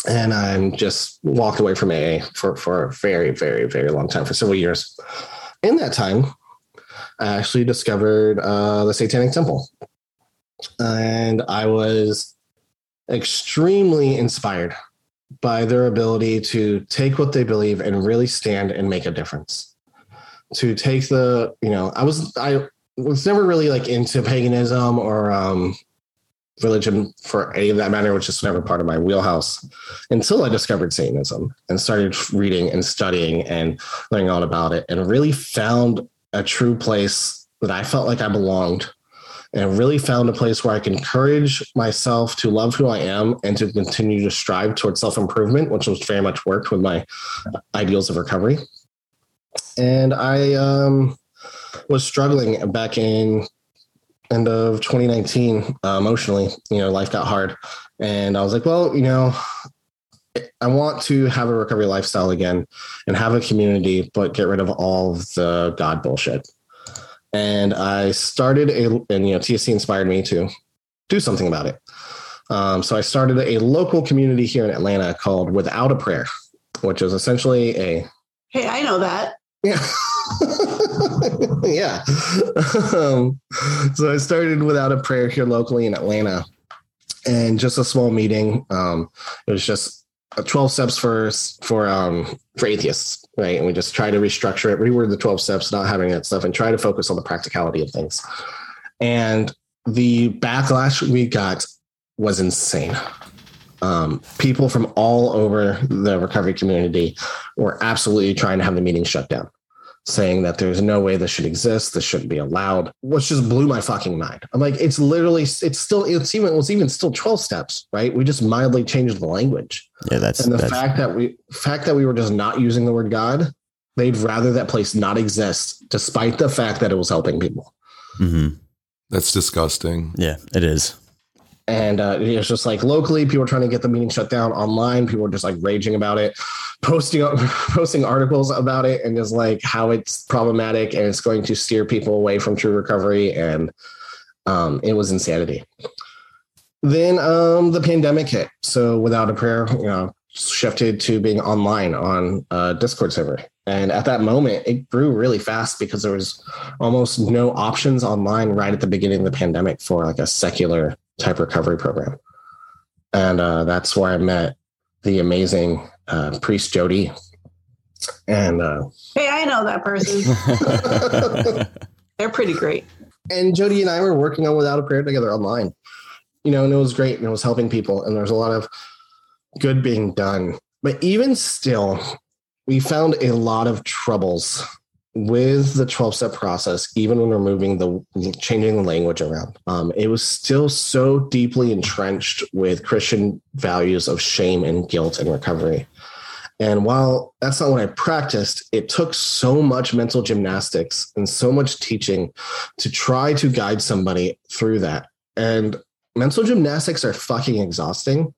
Speaker 9: And I'm just walked away from AA for, for a very, very, very long time, for several years. In that time, actually discovered uh, the Satanic Temple. And I was extremely inspired by their ability to take what they believe and really stand and make a difference. To take the, you know, I was, I was never really like into paganism or um, religion for any of that matter, which is never part of my wheelhouse until I discovered Satanism and started reading and studying and learning all about it and really found a true place that I felt like I belonged and really found a place where I can encourage myself to love who I am and to continue to strive towards self improvement, which was very much worked with my ideals of recovery. And I um, was struggling back in end of 2019 uh, emotionally. You know, life got hard, and I was like, well, you know, I want to have a recovery lifestyle again and have a community, but get rid of all of the God bullshit. And I started a, and you know, TST inspired me to do something about it. Um, so I started a local community here in Atlanta called Without a Prayer, which is essentially a.
Speaker 8: Hey, I know that.
Speaker 9: Yeah. yeah. um, so I started Without a Prayer here locally in Atlanta and just a small meeting. Um, it was just 12 steps for for um for atheists right? And we just try to restructure it reword the 12 steps not having that stuff and try to focus on the practicality of things. And the backlash we got was insane. Um, people from all over the recovery community were absolutely trying to have the meeting shut down saying that there's no way this should exist, this shouldn't be allowed, which just blew my fucking mind. I'm like, it's literally, it's still, it's even, it's even still 12 steps, right? We just mildly changed the language.
Speaker 7: Yeah, that's
Speaker 9: and the
Speaker 7: that's,
Speaker 9: fact that we, fact that we were just not using the word God, they'd rather that place not exist, despite the fact that it was helping people.
Speaker 7: Mm-hmm.
Speaker 1: That's disgusting.
Speaker 7: Yeah, it is.
Speaker 9: And uh, it's just like locally, people are trying to get the meeting shut down. Online, people are just like raging about it, posting posting articles about it, and just like how it's problematic and it's going to steer people away from true recovery. And um, it was insanity. Then um, the pandemic hit. So without a prayer, you know, shifted to being online on a Discord server. And at that moment, it grew really fast because there was almost no options online right at the beginning of the pandemic for like a secular type recovery program. And uh, that's where I met the amazing uh, priest Jody. And uh,
Speaker 8: hey, I know that person. They're pretty great.
Speaker 9: And Jody and I were working on Without a Prayer together online. You know, and it was great and it was helping people. And there's a lot of good being done. But even still, we found a lot of troubles with the 12 step process, even when removing the changing the language around, um, it was still so deeply entrenched with Christian values of shame and guilt and recovery. And while that's not what I practiced, it took so much mental gymnastics and so much teaching to try to guide somebody through that. And mental gymnastics are fucking exhausting,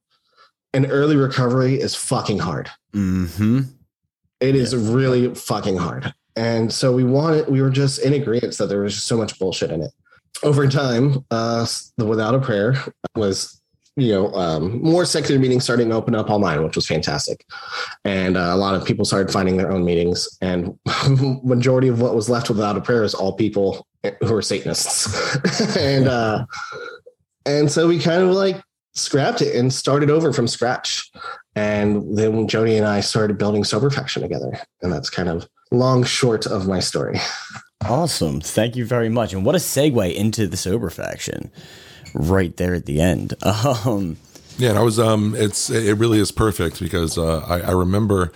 Speaker 9: and early recovery is fucking hard.
Speaker 7: Mm-hmm.
Speaker 9: It is really fucking hard. And so we wanted, we were just in agreement that there was just so much bullshit in it. Over time, uh, the Without a Prayer was, you know, um, more secular meetings starting to open up online, which was fantastic. And uh, a lot of people started finding their own meetings. And majority of what was left without a prayer is all people who are Satanists. and, uh, and so we kind of like scrapped it and started over from scratch. And then Jody and I started building Sober Faction together. And that's kind of long short of my story.
Speaker 7: Awesome. Thank you very much. And what a segue into the sober faction right there at the end. Um,
Speaker 1: Yeah, and I was um it's it really is perfect because uh I, I remember,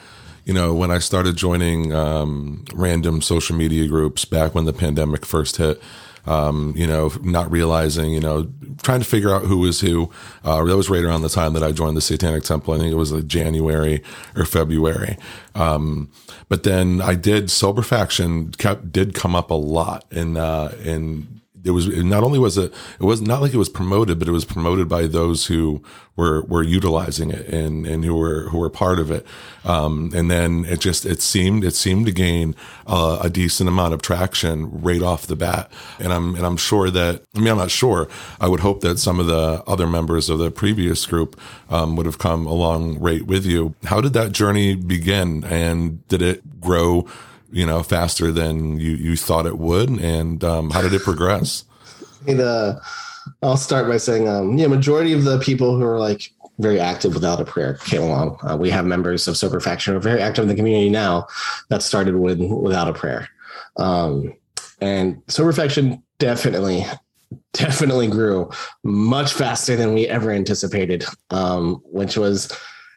Speaker 1: you know, when I started joining um random social media groups back when the pandemic first hit, um, you know, not realizing, you know, trying to figure out who was who. Uh, that was right around the time that I joined the Satanic Temple. I think it was like January or February. Um, but then I did sober faction kept did come up a lot, in uh, and it was not only was it it was not like it was promoted, but it was promoted by those who were were utilizing it and and who were who were part of it. Um, and then it just it seemed it seemed to gain uh, a decent amount of traction right off the bat. And I'm and I'm sure that I mean I'm not sure. I would hope that some of the other members of the previous group um, would have come along right with you. How did that journey begin, and did it grow? You know, faster than you, you thought it would? And um, how did it progress?
Speaker 9: the I'll start by saying, um, yeah, majority of the people who are like very active without a prayer came along. Uh, we have members of Sober Faction who are very active in the community now that started with without a prayer. Um, and Sober Faction definitely, definitely grew much faster than we ever anticipated, um, which was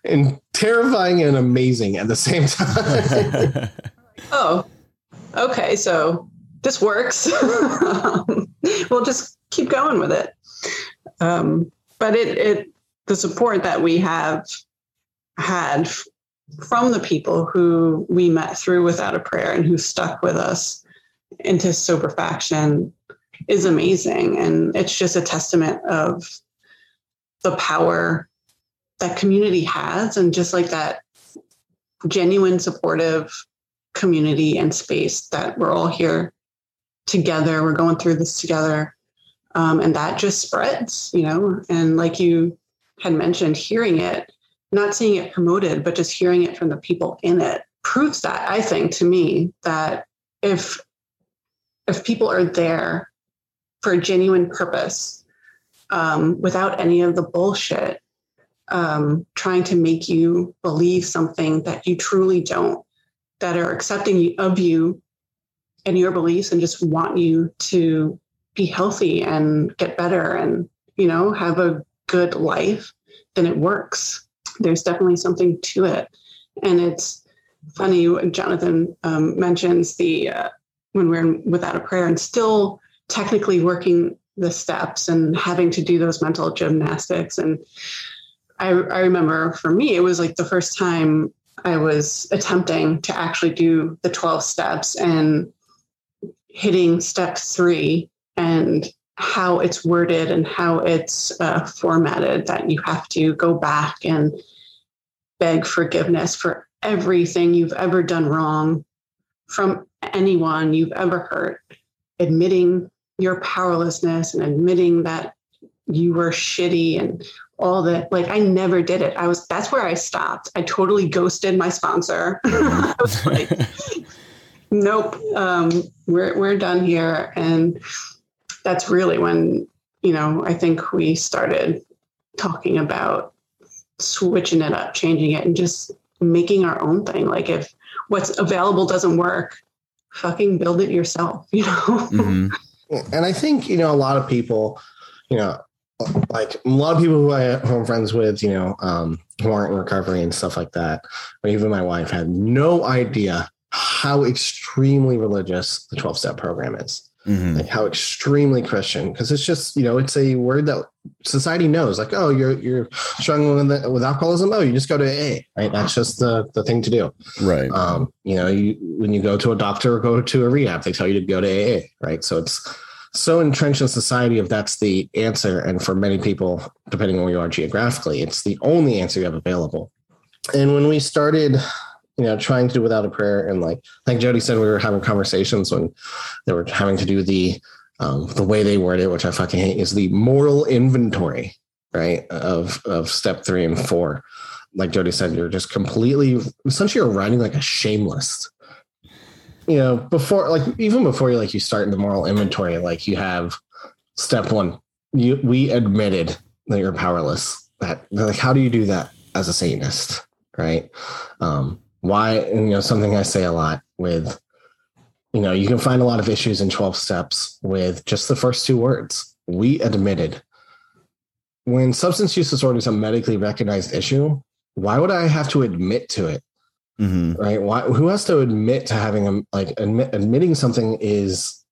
Speaker 9: and terrifying and amazing at the same time.
Speaker 8: Oh, okay. So this works. we'll just keep going with it. Um, but it, it, the support that we have had from the people who we met through without a prayer and who stuck with us into sober faction is amazing. And it's just a testament of the power that community has and just like that genuine supportive community and space that we're all here together. We're going through this together. Um, and that just spreads, you know. And like you had mentioned, hearing it, not seeing it promoted, but just hearing it from the people in it proves that, I think, to me, that if if people are there for a genuine purpose, um, without any of the bullshit, um, trying to make you believe something that you truly don't, that are accepting of you and your beliefs and just want you to be healthy and get better and you know have a good life then it works. There's definitely something to it. And it's funny jonathan um, mentions the uh, when we're in, without a prayer and still technically working the steps and having to do those mental gymnastics. And I, I remember for me it was like the first time I was attempting to actually do the 12 steps and hitting step three and how it's worded and how it's uh, formatted that you have to go back and beg forgiveness for everything you've ever done wrong from anyone you've ever hurt, admitting your powerlessness and admitting that you were shitty and all that like i never did it. I was that's where i stopped. I totally ghosted my sponsor. I was like nope um, we're, we're done here. And that's really when you know i think we started talking about switching it up changing it and just making our own thing. Like if what's available doesn't work fucking build it yourself you know?
Speaker 7: Mhm.
Speaker 9: and I think, you know, a lot of people, you know, like a lot of people who, I, who I'm friends with, you know, um, who aren't in recovery and stuff like that, or even my wife had no idea how extremely religious the 12 step program is
Speaker 7: Mhm.
Speaker 9: like how extremely Christian, because it's just you know it's a word that society knows. Like, oh, you're you're struggling with, with alcoholism. Oh, you just go to AA, right? That's just the the thing to do.
Speaker 7: Right.
Speaker 9: Um, you know, you when you go to a doctor or go to a rehab, they tell you to go to AA, right? So it's so entrenched in society if that's the answer, and for many people, depending on where you are geographically, it's the only answer you have available. And when we started, you know, trying to do without a prayer, and like like Jody said, we were having conversations when they were having to do the um, the way they word it, which I fucking hate, is the moral inventory, right? Of of step three and four. Like Jody said, you're just completely essentially you're writing like a shameless. You know, before like even before you like you start in the moral inventory, like you have step one. You we admitted that you're powerless. That like how do you do that as a Satanist, right? Um, why you know something I say a lot with you know, you can find a lot of issues in 12 steps with just the first two words. We admitted. When substance use disorder is a medically recognized issue, why would I have to admit to it?
Speaker 7: Hmm
Speaker 9: Right? Why who has to admit to having a like admit, admitting something is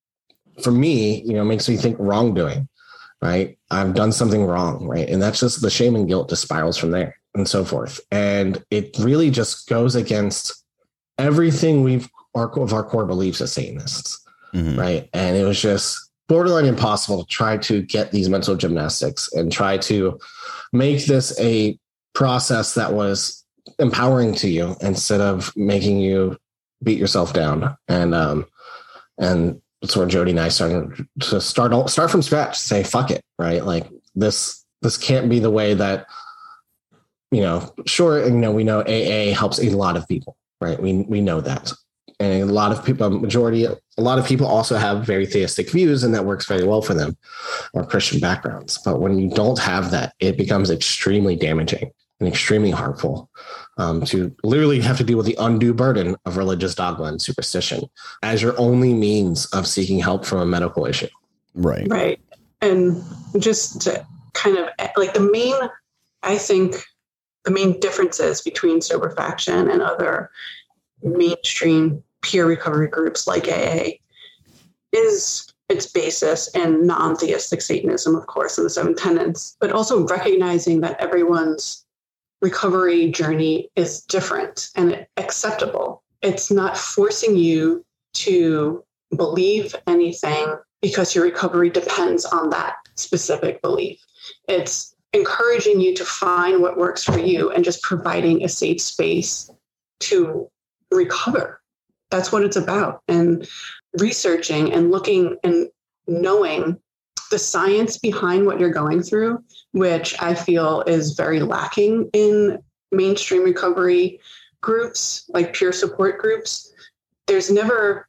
Speaker 9: for me, you know, makes me think wrongdoing. Right? I've done something wrong, right? And that's just the shame and guilt just spirals from there and so forth. And it really just goes against everything we've our of our core beliefs as Satanists,
Speaker 7: hmm
Speaker 9: right? And it was just borderline impossible to try to get these mental gymnastics and try to make this a process that was empowering to you instead of making you beat yourself down. And um and that's where Jody and I started to start start from scratch, say fuck it, right? Like this this can't be the way that you know, sure, you know, we know AA helps a lot of people, right? We we know that. And a lot of people, majority, a lot of people also have very theistic views, and that works very well for them or Christian backgrounds. But when you don't have that, it becomes extremely damaging and extremely harmful um, to literally have to deal with the undue burden of religious dogma and superstition as your only means of seeking help from a medical issue.
Speaker 7: Right.
Speaker 8: Right. And just to kind of like the main, I think the main differences between Sober Faction and other mainstream peer recovery groups like AA is its basis in non theistic Satanism, of course, and the seven tenets, but also recognizing that everyone's recovery journey is different and acceptable. It's not forcing you to believe anything because your recovery depends on that specific belief. It's encouraging you to find what works for you and just providing a safe space to recover. That's what it's about. And researching and looking and knowing the science behind what you're going through, which I feel is very lacking in mainstream recovery groups, like peer support groups. There's never,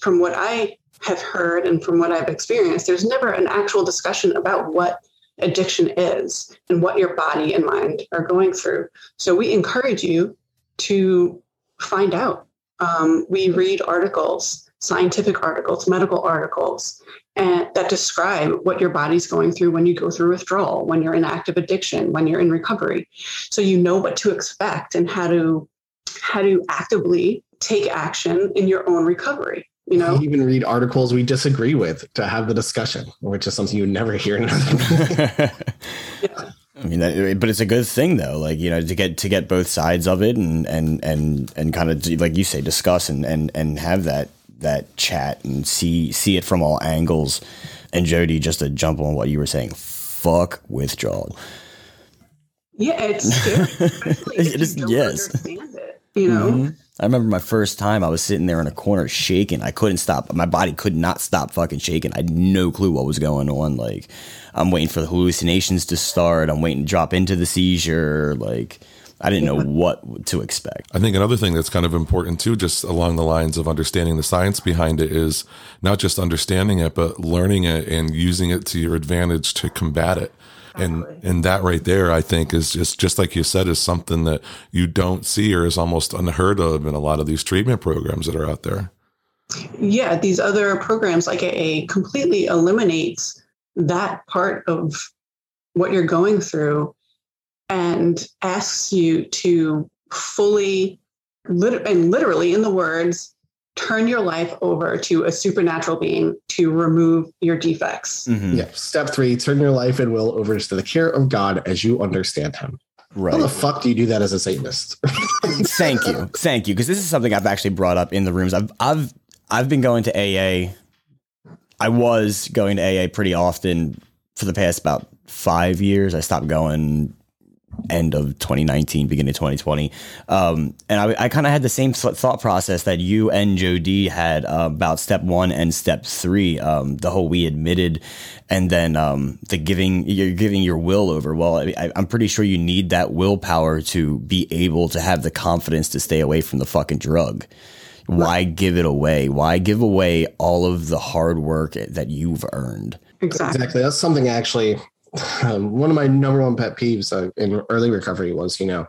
Speaker 8: from what I have heard and from what I've experienced, there's never an actual discussion about what addiction is and what your body and mind are going through. So we encourage you to find out. Um, we read articles, scientific articles, medical articles, and that describe what your body's going through when you go through withdrawal, when you're in active addiction, when you're in recovery. So you know what to expect and how to how to actively take action in your own recovery. You know,
Speaker 9: We even read articles we disagree with to have the discussion, which is something you never hear in another.
Speaker 7: I mean, that, but it's a good thing though. Like you know, to get to get both sides of it and and and and kind of like you say, discuss and and and have that that chat and see see it from all angles. And Jody, just to jump on what you were saying, fuck withdrawal.
Speaker 8: yeah, it's scary.
Speaker 7: It is-
Speaker 8: you
Speaker 7: yes.
Speaker 8: it, you know.
Speaker 7: Mhm. I remember my first time I was sitting there in a corner shaking. I couldn't stop. My body could not stop fucking shaking. I had no clue what was going on. Like, I'm waiting for the hallucinations to start. I'm waiting to drop into the seizure. Like, I didn't know what to expect.
Speaker 1: I think another thing that's kind of important too, just along the lines of understanding the science behind it, is not just understanding it, but learning it and using it to your advantage to combat it. And and that right there, I think, is just just like you said, is something that you don't see or is almost unheard of in a lot of these treatment programs that are out there.
Speaker 8: yeah, these other programs like AA completely eliminates that part of what you're going through and asks you to fully lit- and literally in the words, turn your life over to a supernatural being to remove your defects.
Speaker 7: Mhm.
Speaker 9: Yeah. Step three: turn your life and will over to the care of God as you understand Him. Right. How the fuck do you do that as a Satanist?
Speaker 7: Thank you. Thank you. Because this is something I've actually brought up in the rooms. I've I've I've been going to AA. I was going to AA pretty often for the past about five years. I stopped going end of 2019, beginning of 2020. Um, and I, I kind of had the same thought process that you and Joe D had uh, about step one and step three. Um, the whole we admitted, and then um, the giving you're giving your will over. Well, I, I- I'm pretty sure you need that willpower to be able to have the confidence to stay away from the fucking drug. Why give it away? Why give away all of the hard work that you've earned?
Speaker 8: Exactly.
Speaker 9: Exactly. That's something actually. Um, one of my number one pet peeves uh, in early recovery was, you know,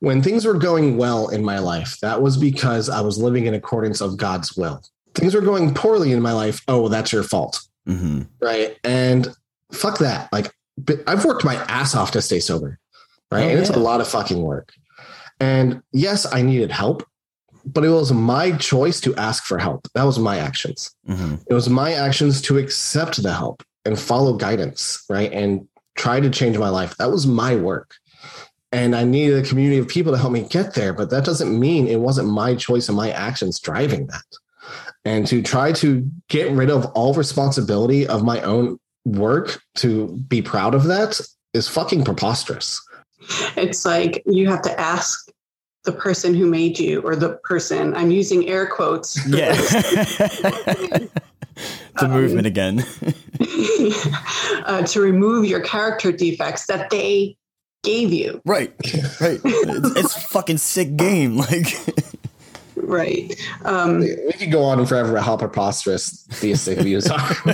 Speaker 9: when things were going well in my life, that was because I was living in accordance of God's will. Things were going poorly in my life. Oh, that's your fault.
Speaker 7: hmm
Speaker 9: Right. And fuck that. Like, I've worked my ass off to stay sober. Right.
Speaker 7: Oh,
Speaker 9: and it's a lot of fucking work. And yes, I needed help, but it was my choice to ask for help. That was my actions.
Speaker 7: hmm
Speaker 9: It was my actions to accept the help and follow guidance, right? And try to change my life. That was my work. And I needed a community of people to help me get there. But that doesn't mean it wasn't my choice and my actions driving that. And to try to get rid of all responsibility of my own work to be proud of that is fucking preposterous.
Speaker 8: It's like you have to ask the person who made you or the person, I'm using air quotes.
Speaker 7: Yeah. the movement again.
Speaker 8: uh, to remove your character defects that they gave you.
Speaker 7: Right. Right. It's, it's a fucking sick game. Like
Speaker 8: Right. Um,
Speaker 9: We could go on forever about how preposterous theistic views are.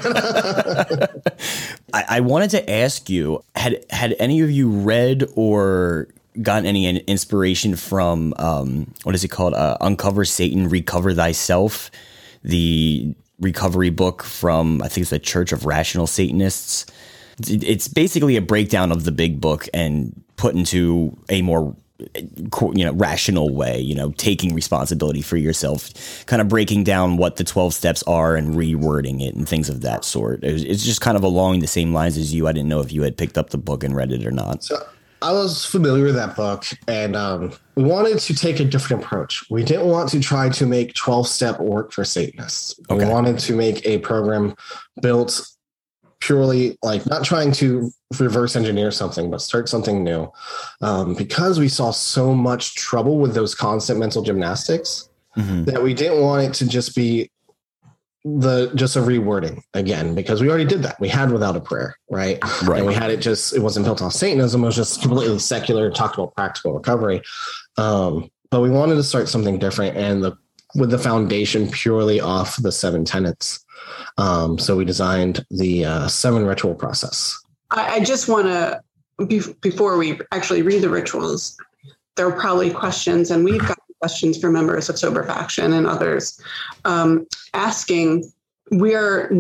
Speaker 7: I, I wanted to ask you, had had any of you read or gotten any inspiration from um what is it called? Uh, Uncover Satan, Recover Thyself, the recovery book from I think it's the Church of Rational Satanists. It's- basically a breakdown of the big book and put into a more you know rational way you know taking responsibility for yourself kind of breaking down what the 12 steps are and rewording it and things of that sort. It's just kind of along the same lines as you. I didn't know if you had picked up the book and read it or not.
Speaker 9: So I was familiar with that book, and um, we wanted to take a different approach. We didn't want to try to make 12 step work for Satanists. We wanted to make a program built purely like not trying to reverse engineer something, but start something new. Um, because we saw so much trouble with those constant mental gymnastics
Speaker 7: Mhm.
Speaker 9: that we didn't want it to just be the just a rewording again because we already did that. We had without a prayer right?
Speaker 7: Right.
Speaker 9: and we had it just it wasn't built off satanism it was just completely secular talked about practical recovery. Um but we wanted to start something different and the with the foundation purely off the seven tenets. Um so we designed the uh, seven ritual process.
Speaker 8: I, I just want to, be, before we actually read the rituals, there are probably questions, and we've got questions for members of Sober Faction and others um, asking, we're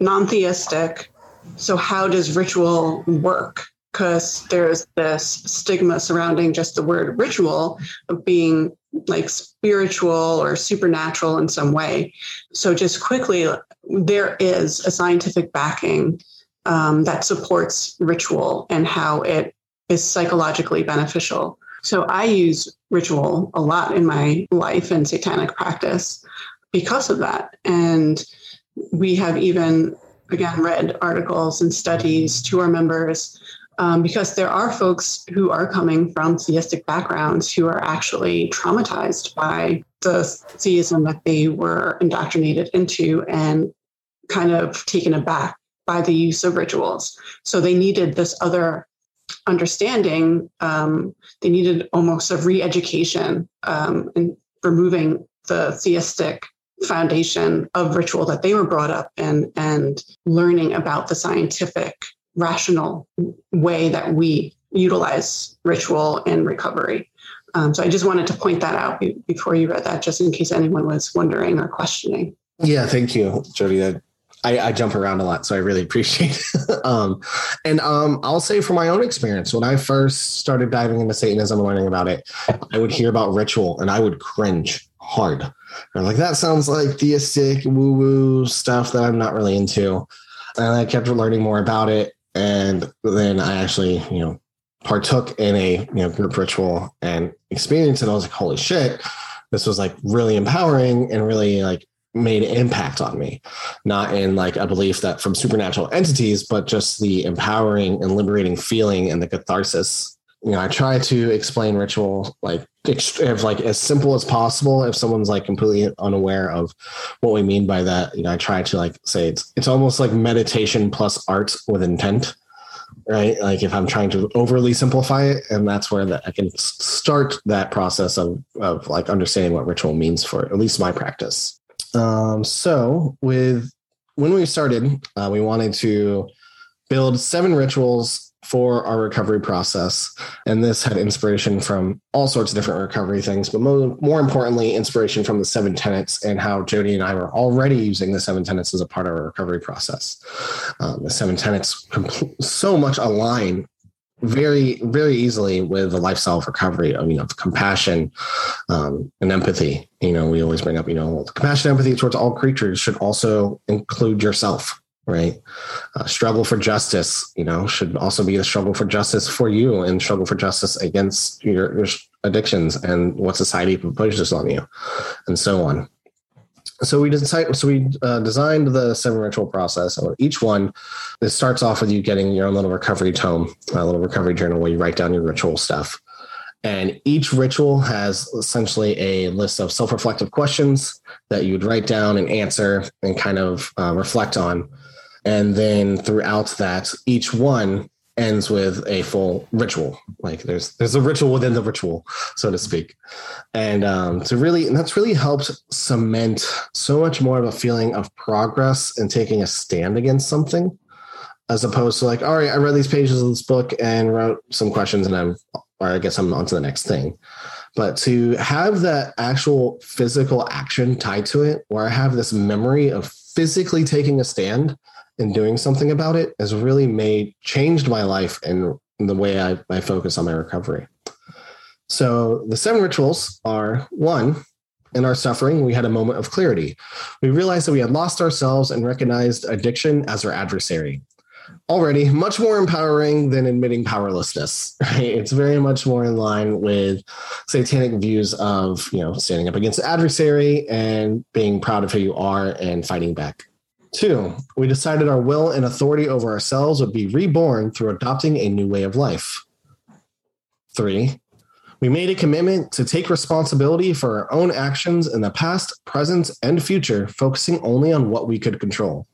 Speaker 8: non theistic, so how does ritual work? Because there's this stigma surrounding just the word ritual of being like spiritual or supernatural in some way. So, just quickly, there is a scientific backing um, that supports ritual and how it is psychologically beneficial. So I use ritual a lot in my life and satanic practice because of that. And we have even, again, read articles and studies to our members um, because there are folks who are coming from theistic backgrounds who are actually traumatized by the theism that they were indoctrinated into and kind of taken aback by the use of rituals. So they needed this other understanding. Um, they needed almost a re education um, and removing the theistic foundation of ritual that they were brought up in and learning about the scientific, rational way that we utilize ritual in recovery. Um, so I just wanted to point that out be- before you read that, just in case anyone was wondering or questioning.
Speaker 9: yeah thank you jody I, I, I jump around a lot, so I really appreciate it. um, and um, I'll say from my own experience, when I first started diving into Satanism and learning about it, I would hear about ritual and I would cringe hard. I'm like, that sounds like theistic woo woo stuff that I'm not really into. And I kept learning more about it. And then I actually, you know, partook in a you know group ritual and experience, and I was like, holy shit, this was like really empowering and really like made an impact on me. Not in like a belief that from supernatural entities but just the empowering and liberating feeling and the catharsis. You know i try to explain ritual like if like as simple as possible. If someone's like completely unaware of what we mean by that you know i try to like say it's it's almost like meditation plus art with intent right? Like if i'm trying to overly simplify it and that's where that i can start that process of of like understanding what ritual means for at least my practice um, so with when we started, uh, we wanted to build seven rituals for our recovery process. And this had inspiration from all sorts of different recovery things, but more, more importantly, inspiration from the seven tenets and how Jody and I were already using the seven tenets as a part of our recovery process. Um, the seven tenets so much align very very easily with the lifestyle of recovery of you know compassion um, and empathy. You know we always bring up you know compassion empathy towards all creatures should also include yourself right? Uh, struggle for justice you know should also be a struggle for justice for you and struggle for justice against your, your addictions and what society pushes on you and so on so we decided so we uh, designed the seven ritual process each one it starts off with you getting your own little recovery tome a little recovery journal where you write down your ritual stuff. And each ritual has essentially a list of self-reflective questions that you would write down and answer and kind of uh, reflect on. And then throughout that each one ends with a full ritual. Like there's there's a ritual within the ritual, so to speak. And um, to really and that's really helped cement so much more of a feeling of progress and taking a stand against something, as opposed to like, all right, I read these pages of this book and wrote some questions and I'm or I guess I'm on to the next thing. But to have that actual physical action tied to it, where I have this memory of physically taking a stand and doing something about it has really made changed my life and the way I, I focus on my recovery. So the seven rituals are one, in our suffering, we had a moment of clarity. We realized that we had lost ourselves and recognized addiction as our adversary. Already much more empowering than admitting powerlessness. Right? It's very much more in line with satanic views of you know standing up against the adversary and being proud of who you are and fighting back. Two, we decided our will and authority over ourselves would be reborn through adopting a new way of life. Three, we made a commitment to take responsibility for our own actions in the past, present, and future, focusing only on what we could control.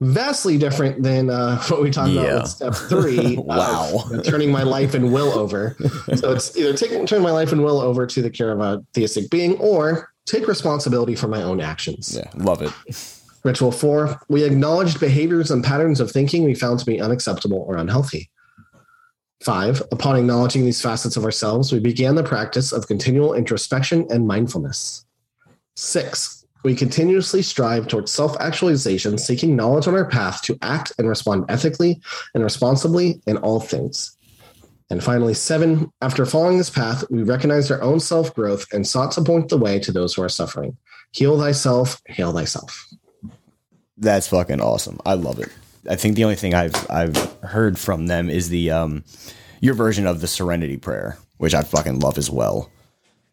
Speaker 9: Vastly different than uh, what we talked
Speaker 7: Yeah.
Speaker 9: about with step three.
Speaker 7: Wow.
Speaker 9: of turning my life and will over. So it's either taking turn my life and will over to the care of a theistic being, or take responsibility for my own actions.
Speaker 7: Yeah, love it.
Speaker 9: Ritual four, we acknowledged behaviors and patterns of thinking we found to be unacceptable or unhealthy. Five, upon acknowledging these facets of ourselves, we began the practice of continual introspection and mindfulness. Six, we continuously strive towards self actualization, seeking knowledge on our path to act and respond ethically and responsibly in all things. And finally, seven, after following this path, we recognized our own self growth and sought to point the way to those who are suffering. Heal thyself, hail thyself.
Speaker 7: That's fucking awesome. I love it. I think the only thing I've I've heard from them is the um your version of the Serenity Prayer, which I fucking love as well.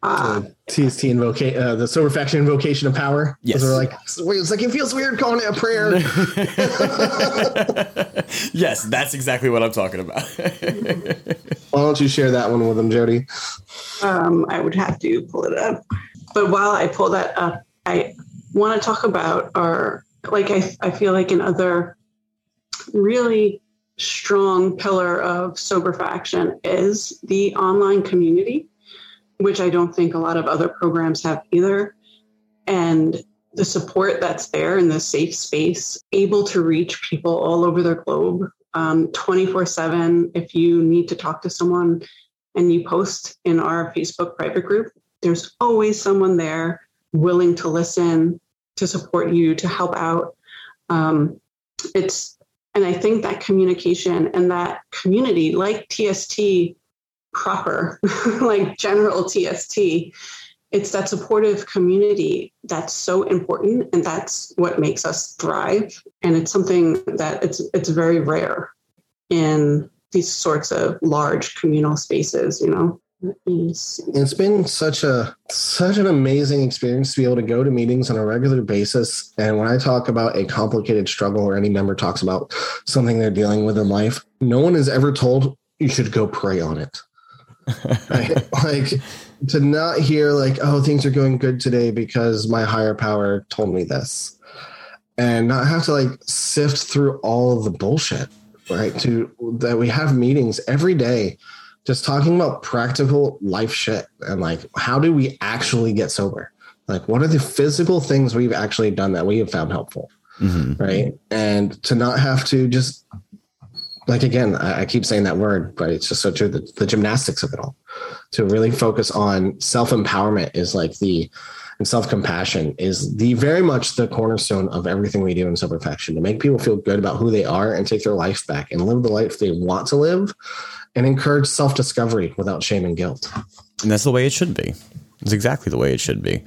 Speaker 8: Ah,
Speaker 9: TST invocation, uh, the sober faction invocation of power.
Speaker 7: Yes.
Speaker 9: Those are like, it's like it feels weird calling it a prayer.
Speaker 7: yes, that's exactly what I'm talking about.
Speaker 9: Why don't you share that one with them, Jody?
Speaker 8: um, I would have to pull it up. But while I pull that up, I want to talk about our, like, I, I feel like another really strong pillar of sober faction is the online community, which I don't think a lot of other programs have either. And the support that's there in the safe space, able to reach people all over the globe um, 24 7. If you need to talk to someone and you post in our Facebook private group, there's always someone there willing to listen, to support you, to help out. Um, it's and I think that communication and that community, like TST proper, like general TST, it's that supportive community that's so important and that's what makes us thrive and it's something that it's it's very rare in these sorts of large communal spaces you know It's-
Speaker 9: it's been such a such an amazing experience to be able to go to meetings on a regular basis. And when i talk about a complicated struggle or any member talks about something they're dealing with in life no one is ever told you should go pray on it. Right? like to not hear like oh things are going good today because my higher power told me this. And not have to like sift through all of the bullshit right to that we have meetings every day just talking about practical life shit and like how do we actually get sober? Like what are the physical things we've actually done that we have found helpful
Speaker 7: Mhm.
Speaker 9: right? And to not have to just like again i, I keep saying that word but it's just so true the, the gymnastics of it all. To really focus on self-empowerment is like the and self-compassion is the very much the cornerstone of everything we do in sober faction to make people feel good about who they are and take their life back and live the life they want to live and encourage self-discovery without shame and guilt
Speaker 7: and that's the way it should be. It's exactly the way it should be.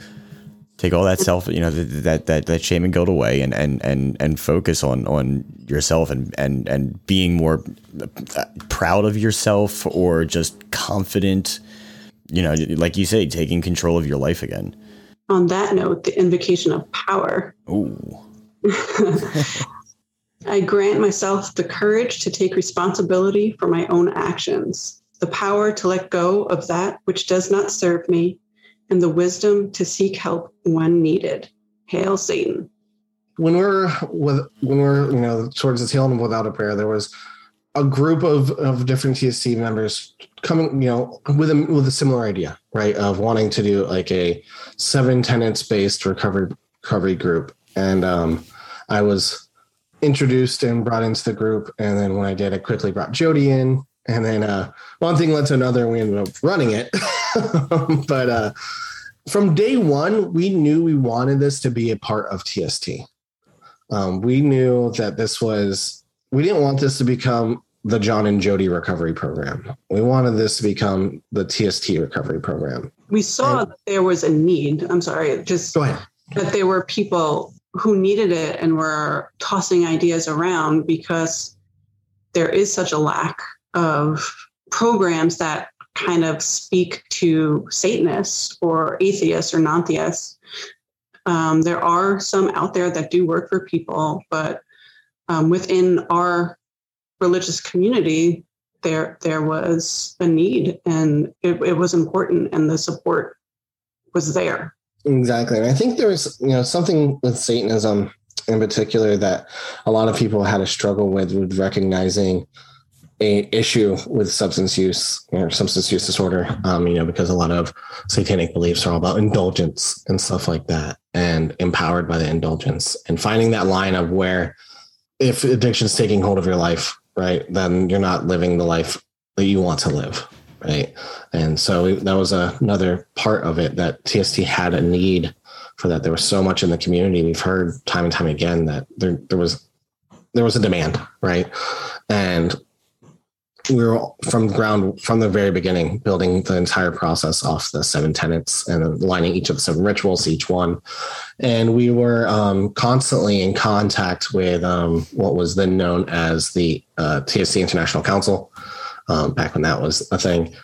Speaker 7: Take all that self, you know, that that that shame and guilt away, and and and and focus on on yourself and and and being more uh, proud of yourself or just confident. You know, like you say, taking control of your life again.
Speaker 8: on that note the invocation of power
Speaker 7: Ooh,
Speaker 8: I grant myself the courage to take responsibility for my own actions, the power to let go of that which does not serve me, and the wisdom to seek help when needed. Hail Satan.
Speaker 9: when we're with when we're you know towards the tail end of without a prayer there was a group of of different TST members coming you know with a with a similar idea right of wanting to do like a seven tenets based recovery recovery group and um i was introduced and brought into the group and then when i did i quickly brought jody in and then uh one thing led to another and we ended up running it but uh from day one, we knew we wanted this to be a part of TST. Um, we knew that this was, we didn't want this to become the John and Jody recovery program. We wanted this to become the TST recovery program.
Speaker 8: We saw that there was a need. I'm sorry, just
Speaker 9: Go ahead.
Speaker 8: that there were people who needed it and were tossing ideas around because there is such a lack of programs that kind of speak to Satanists or atheists or non theists. Um, there are some out there that do work for people, but um, within our religious community, there there was a need and it, it was important and the support was there.
Speaker 9: Exactly. And I think there was, you know, something with Satanism in particular that a lot of people had a struggle with, with recognizing a issue with substance use or substance use disorder. Um, you know, because a lot of satanic beliefs are all about indulgence and stuff like that, and empowered by the indulgence, and finding that line of where if addiction's taking hold of your life, right, then you're not living the life that you want to live, right? And so that was another part of it that TST had a need for that. There was so much in the community. We've heard time and time again that there there was there was a demand, right? And we were from ground from the very beginning building the entire process off the seven tenets and aligning each of the seven rituals each one and we were um, constantly in contact with um, what was then known as the uh, tst international council um, back when that was a thing.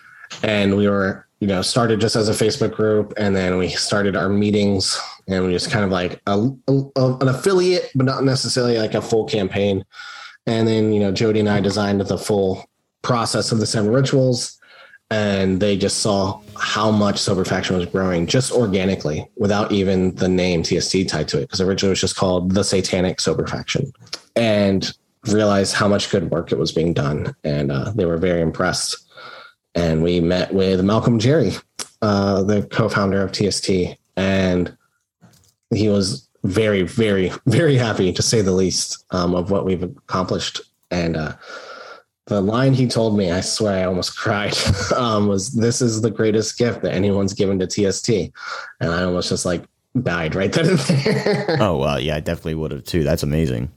Speaker 9: And we were you know started just as a facebook group and then we started our meetings and we just kind of like a, a- an affiliate but not necessarily like a full campaign. And then you know jody and i designed the full process of the seven rituals and they just saw how much sober faction was growing just organically without even the name tst tied to it because originally it was just called the satanic sober faction. And realized how much good work it was being done and uh, they were very impressed and we met with malcolm jarry uh, the co-founder of tst and he was very very very happy to say the least um, of what we've accomplished and uh, the line he told me, I swear I almost cried, um, was this is the greatest gift that anyone's given to TST. And I almost just like died right then and there.
Speaker 7: Oh well, yeah, I definitely would have too. That's amazing.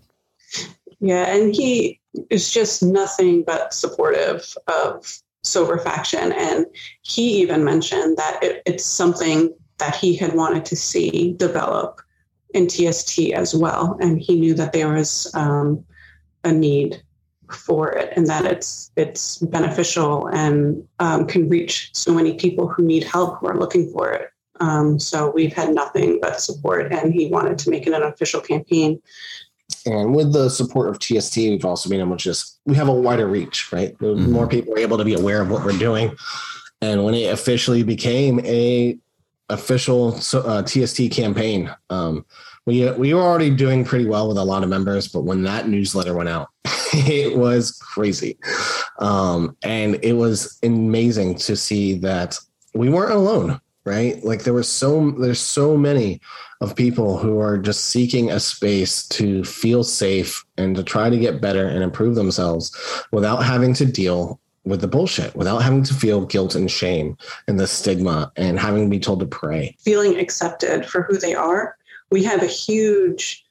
Speaker 8: Yeah, and he is just nothing but supportive of sober faction, and he even mentioned that it, it's something that he had wanted to see develop in TST as well, and he knew that there was um, a need for it, and that it's it's beneficial and um, can reach so many people who need help who are looking for it. Um, so we've had nothing but support, and he wanted to make it an official campaign.
Speaker 9: And with the support of TST, we've also been able to just we have a wider reach, right?
Speaker 7: Mhm.
Speaker 9: More people are able to be aware of what we're doing. And when it officially became a official uh, TST campaign, um, we we were already doing pretty well with a lot of members, but when that newsletter went out, it was crazy, um, and it was amazing to see that we weren't alone. Right, like there was so there's so many of people who are just seeking a space to feel safe and to try to get better and improve themselves without having to deal with the bullshit, without having to feel guilt and shame and the stigma and having to be told to pray.
Speaker 8: feeling accepted for who they are. We have a huge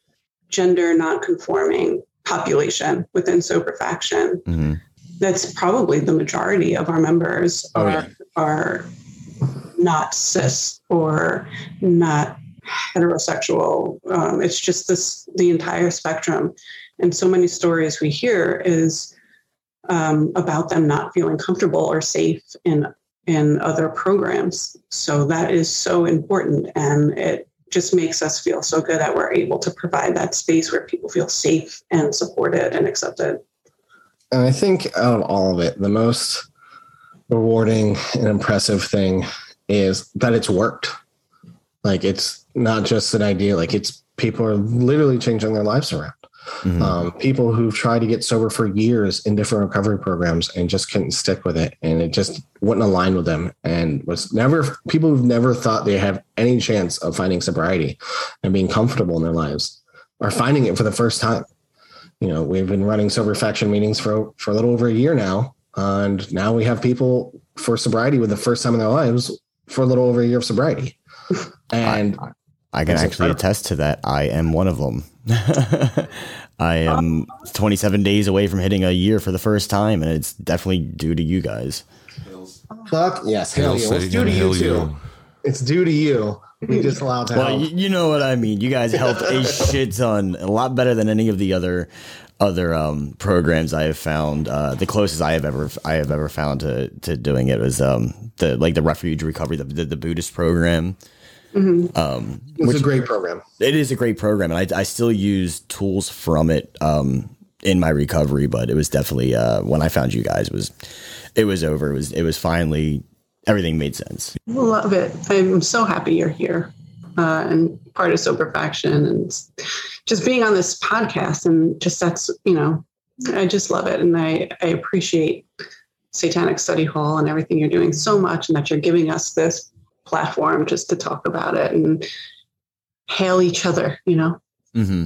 Speaker 8: gender nonconforming population within sober faction.
Speaker 7: hmm
Speaker 8: That's probably the majority of our members
Speaker 9: Oh,
Speaker 8: are
Speaker 9: yeah.
Speaker 8: are not cis or not heterosexual. Um, it's just this the entire spectrum, and so many stories we hear is um, about them not feeling comfortable or safe in in other programs. So that is so important, and it just makes us feel so good that we're able to provide that space where people feel safe and supported and accepted.
Speaker 9: And I think out of all of it, the most rewarding and impressive thing is that it's worked. Like it's not just an idea, like it's people are literally changing their lives around.
Speaker 7: Mhm.
Speaker 9: um, people who've tried to get sober for years in different recovery programs and just couldn't stick with it and it just wouldn't align with them and was never people who've never thought they have any chance of finding sobriety and being comfortable in their lives are finding it for the first time you know we've been running sober faction meetings for for a little over a year now and now we have people for sobriety with the first time in their lives for a little over a year of sobriety and
Speaker 7: I can actually
Speaker 9: incredible.
Speaker 7: attest to that. I am one of them. I am 27 days away from hitting a year for the first time, and it's definitely due to you guys.
Speaker 9: fuck yes hell
Speaker 1: Hail
Speaker 9: yeah. It's due to you too
Speaker 1: you.
Speaker 9: it's due to you we just allowed to
Speaker 7: Well,
Speaker 9: help.
Speaker 7: you, you know what I mean. You guys helped a shit ton, a lot better than any of the other other um, programs I have found. Uh, the closest I have ever I have ever found to to doing it was um, the like the refuge recovery, the the, the Buddhist program. Um,
Speaker 9: It's a great program.
Speaker 7: it is a great program, and I, I still use tools from it um, in my recovery. But it was definitely uh, when I found you guys was it was over. It was it was finally everything made sense.
Speaker 8: Love it. I'm so happy you're here uh, and part of Sober Faction and just being on this podcast. And just that's, you know, I just love it. And I, I appreciate Satanic Study Hall and everything you're doing so much and that you're giving us this platform just to talk about it and hail each other, you know?
Speaker 7: Mm-hmm.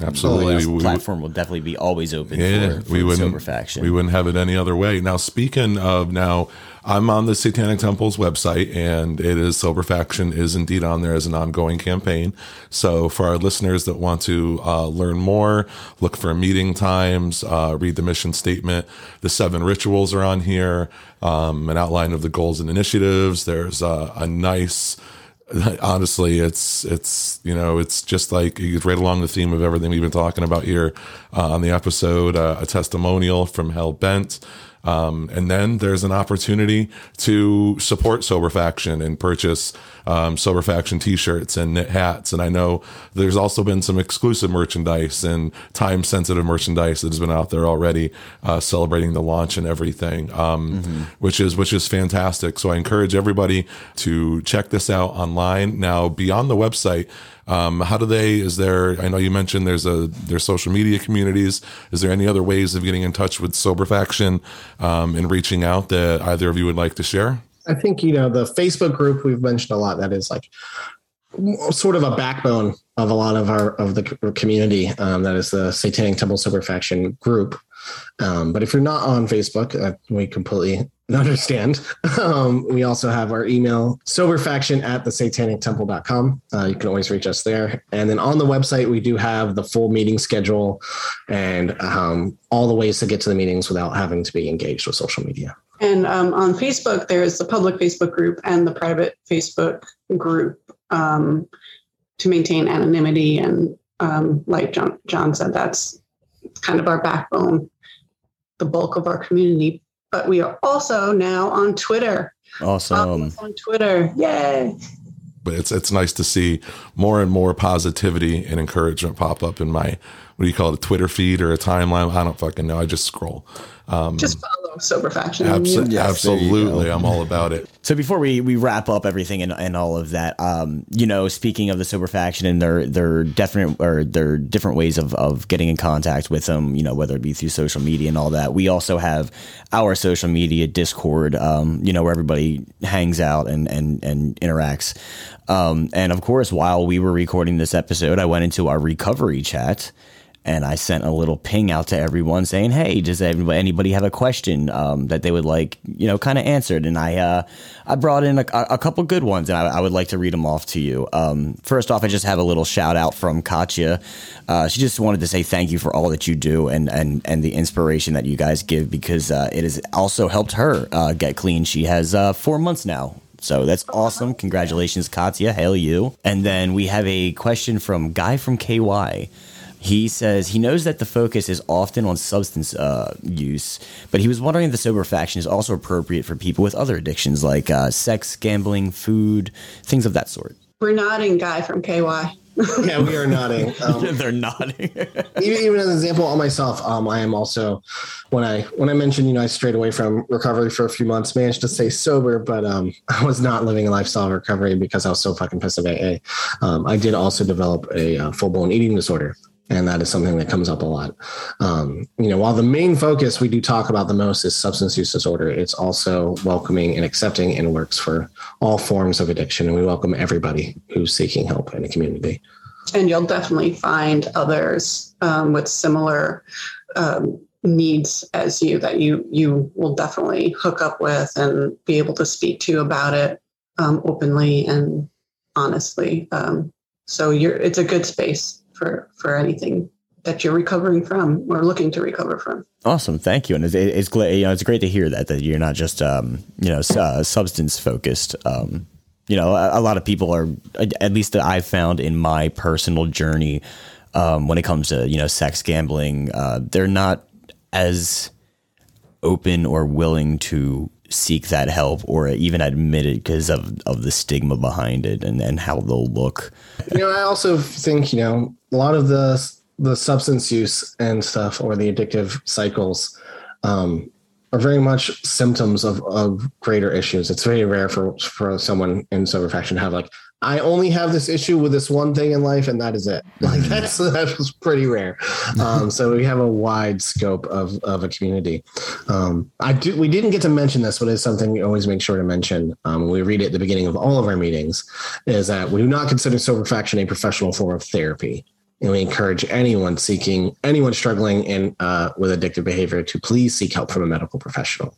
Speaker 1: Absolutely.
Speaker 7: this
Speaker 1: We-
Speaker 7: platform will definitely be always open
Speaker 1: Yeah,
Speaker 7: for, for
Speaker 1: we wouldn't
Speaker 7: Sober Faction.
Speaker 1: We wouldn't have it any other way. Now, speaking of now, I'm on the Satanic Temple's website, and it is Sober Faction is indeed on there as an ongoing campaign. So, for our listeners that want to uh, learn more, look for meeting times, uh, read the mission statement. The seven rituals are on here. Um, an outline of the goals and initiatives. There's uh, a nice honestly it's it's you know it's just like it's right along the theme of everything we've been talking about here uh, on the episode uh, a testimonial from hell bent um, and then there's an opportunity to support sober faction and purchase um, sober faction t-shirts and knit hats. And i know there's also been some exclusive merchandise and time sensitive merchandise that has been out there already uh, celebrating the launch and everything um, which is which is fantastic. So i encourage everybody to check this out online. Now beyond the website um, how do they is there i know you mentioned there's a there's social media communities. Is there any other ways of getting in touch with sober faction um, and reaching out that either of you would like to share
Speaker 9: I think you know the Facebook group we've mentioned a lot. That is like sort of a backbone of a lot of our of the community. Um, that is the Satanic Temple Sober Faction group. Um, but if you're not on Facebook, uh, we completely understand. Um, we also have our email, soberfaction at the satanictemple.com. Uh, you can always reach us there. And then on the website, we do have the full meeting schedule and um, all the ways to get to the meetings without having to be engaged with social media.
Speaker 8: And um, on Facebook, there's the public Facebook group and the private Facebook group um, to maintain anonymity. And um, like John, John said, that's kind of our backbone, the bulk of our community. But we are also now on Twitter.
Speaker 7: Awesome.
Speaker 8: On Twitter. Yay.
Speaker 1: but it's it's nice to see more and more positivity and encouragement pop up in my what do you call it a Twitter feed or a timeline? I don't fucking know. I just scroll. Um,
Speaker 8: Just follow Sober Faction.
Speaker 1: abso-
Speaker 7: Yes,
Speaker 1: absolutely. I'm all about it.
Speaker 7: So before we, we wrap up everything and, and all of that, um, you know, speaking of the sober faction and their their definite or their different ways of, of getting in contact with them, you know, whether it be through social media and all that, we also have our social media Discord, um, you know, where everybody hangs out and and and interacts. Um, and of course, while we were recording this episode, I went into our recovery chat and I sent a little ping out to everyone saying, "Hey, does anybody, anybody have a question um, that they would like, you know, kind of answered?" And I uh, I brought in a, a couple good ones, and I, I would like to read them off to you. Um, first off, I just have a little shout out from Katya. Uh, she just wanted to say thank you for all that you do and and and the inspiration that you guys give because uh, it has also helped her uh, get clean. She has uh, four months now. So that's awesome. Congratulations, Katya. Hail you. And then we have a question from Guy from KY. He says he knows that the focus is often on substance uh, use, but he was wondering if the sober faction is also appropriate for people with other addictions like uh, sex, gambling, food, things of that sort.
Speaker 8: We're nodding guy from KY.
Speaker 9: Yeah, we are nodding. Um,
Speaker 7: They're nodding.
Speaker 9: even, even as an example on myself, um, I am also when I when I mentioned you know I strayed away from recovery for a few months, managed to stay sober, but um, I was not living a lifestyle of recovery because I was so fucking pissed at AA. Um, I did also develop a uh, full blown eating disorder. And that is something that comes up a lot. Um, you know, while the main focus we do talk about the most is substance use disorder, it's also welcoming and accepting and works for all forms of addiction. And we welcome everybody who's seeking help in the community.
Speaker 8: and you'll definitely find others um, with similar um, needs as you that you you will definitely hook up with and be able to speak to about it um, openly and honestly. Um, so you're it's a good space for for anything that you're recovering from or looking to recover from.
Speaker 7: Awesome, thank you, and it's, it's great. You know, it's great to hear that that you're not just um, you know uh, substance focused. Um, you know, a, a lot of people are, at least that I've found in my personal journey, um, when it comes to you know sex gambling, uh, they're not as open or willing to seek that help or even admit it because of, of the stigma behind it and, and how they'll look.
Speaker 9: you know, I also think you know a lot of the the substance use and stuff or the addictive cycles um, are very much symptoms of, of greater issues. It's very rare for for someone in sober faction to have like I only have this issue with this one thing in life and that is it. Like that's that's pretty rare. Um, so we have a wide scope of of a community. Um, I do we didn't get to mention this, but it's something we always make sure to mention. Um, we read it at the beginning of all of our meetings is that we do not consider sober faction a professional form of therapy. And we encourage anyone seeking, anyone struggling in uh, with addictive behavior to please seek help from a medical professional.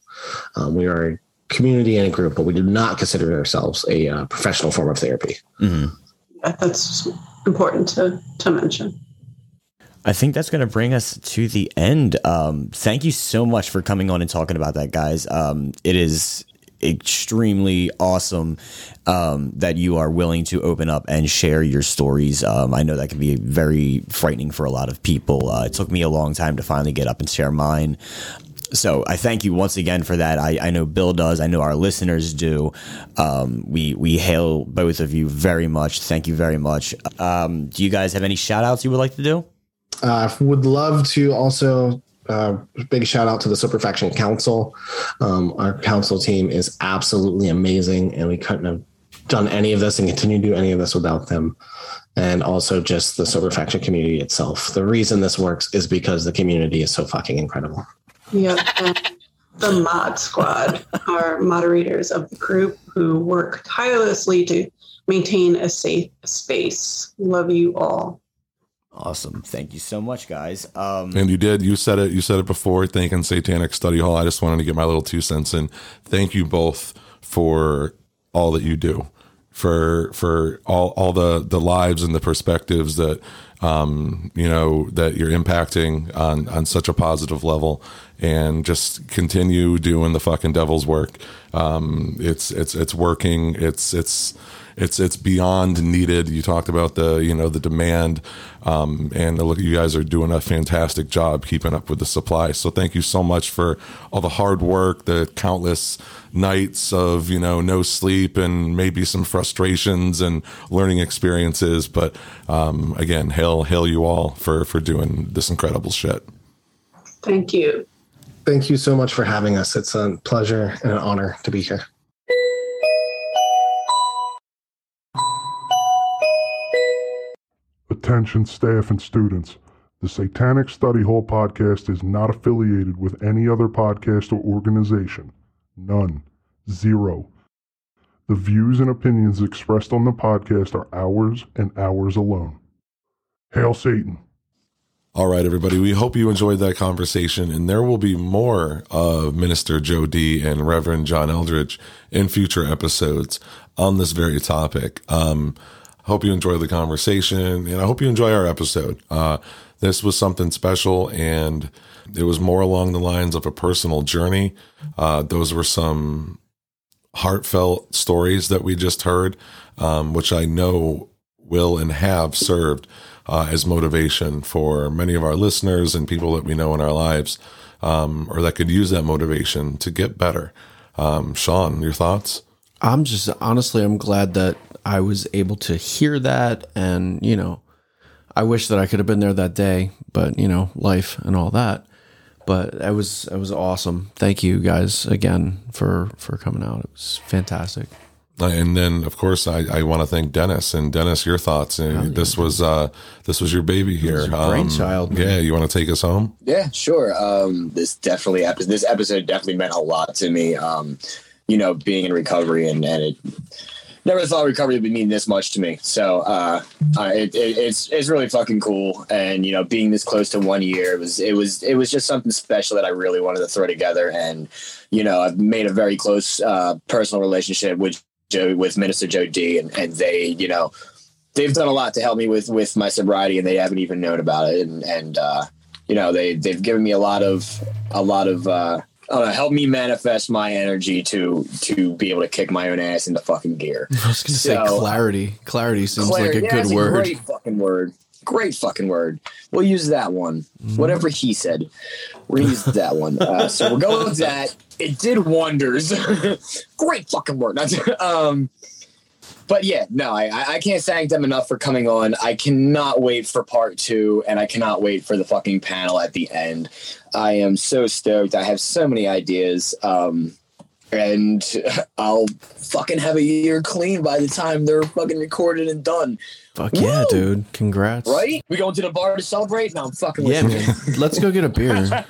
Speaker 9: Um, we are community and a group, but we do not consider ourselves a uh, professional form of therapy.
Speaker 8: That- That's important to to mention.
Speaker 7: I think that's going to bring us to the end. Um, thank you so much for coming on and talking about that, guys. Um, it is extremely awesome um, that you are willing to open up and share your stories. Um, I know that can be very frightening for a lot of people. Uh, it took me a long time to finally get up and share mine. So I thank you once again for that. I, I know Bill does. I know our listeners do. Um, we we hail both of you very much. Thank you very much. Um, do you guys have any shout outs you would like to do?
Speaker 9: Uh, would love to also uh, big shout out to the Sober Faction Council. Um, our council team is absolutely amazing, and we couldn't have done any of this and continue to do any of this without them. And also just the Sober Faction community itself. The reason this works is because the community is so fucking incredible.
Speaker 8: Yeah. the mod squad are moderators of the group who work tirelessly to maintain a safe space. Love you all.
Speaker 7: Awesome. Thank you so much, guys. Um,
Speaker 1: And you did. You said it. You said it before. Thanking Satanic Study Hall. I just wanted to get my little two cents in. Thank you both for all that you do, for for all all the the lives and the perspectives that um, you know that you're impacting on on such a positive level, and just continue doing the fucking devil's work. Um, it's it's it's working. It's it's it's it's beyond needed. You talked about the you know the demand, um, and look, you guys are doing a fantastic job keeping up with the supply. So thank you so much for all the hard work, the countless nights of you know no sleep and maybe some frustrations and learning experiences. But um, again, hail hail you all for for doing this incredible shit.
Speaker 8: Thank you.
Speaker 9: Thank you so much for having us. It's a pleasure and an honor to be here.
Speaker 10: Attention staff and students. The Satanic Study Hall podcast is not affiliated with any other podcast or organization. None. Zero. The views and opinions expressed on the podcast are ours and ours alone. Hail Satan.
Speaker 1: All right, everybody. We hope you enjoyed that conversation, and there will be more of Minister Joe D and Reverend John Eldridge in future episodes on this very topic. Um, hope you enjoyed the conversation, and I hope you enjoy our episode. Uh, this was something special, and it was more along the lines of a personal journey. Uh, those were some heartfelt stories that we just heard, um, which I know will and have served uh, as motivation for many of our listeners and people that we know in our lives, um, or that could use that motivation to get better. Um, Sean, your thoughts?
Speaker 2: I'm just honestly, I'm glad that I was able to hear that, and you know, I wish that I could have been there that day, but you know, life and all that. But it was it was awesome. Thank you guys again for for coming out. It was fantastic.
Speaker 1: Uh, And then, of course, I, I want to thank Dennis. And Dennis, your thoughts. Uh, This was uh, this was your baby here.
Speaker 2: your brainchild, man.
Speaker 1: yeah, you want to take us home?
Speaker 3: Yeah, sure. Um, this definitely this episode definitely meant a lot to me. Um, you know, being in recovery and and it never thought recovery would mean this much to me. So uh, uh, it, it, it's it's really fucking cool. And you know, being this close to one year, it was it was it was just something special that I really wanted to throw together. And you know, I've made a very close uh, personal relationship with Joe with Minister Joe D, and and they you know they've done a lot to help me with with my sobriety, and they haven't even known about it. And and uh, you know they they've given me a lot of a lot of uh, I don't know, help me manifest my energy to to be able to kick my own ass into fucking gear.
Speaker 2: I was going to say clarity. Clarity seems
Speaker 3: Clarity,
Speaker 2: like a
Speaker 3: yeah,
Speaker 2: good
Speaker 3: that's
Speaker 2: word.
Speaker 3: fucking word. Great fucking word. We'll use that one.
Speaker 2: Mm-hmm.
Speaker 3: Whatever he said, we're gonna use that one. Uh, so we're going with that. It did wonders. great fucking word. um, but yeah, no, I, I- I can't thank them enough for coming on. I cannot wait for part two, and I cannot wait for the fucking panel at the end. I am so stoked. I have so many ideas. Um, and I'll fucking have a year clean by the time they're fucking recorded and done.
Speaker 2: Fuck yeah, dude. Congrats.
Speaker 3: Right? We going to the bar to celebrate? No, I'm fucking
Speaker 2: Yeah, man. Let's go get a beer.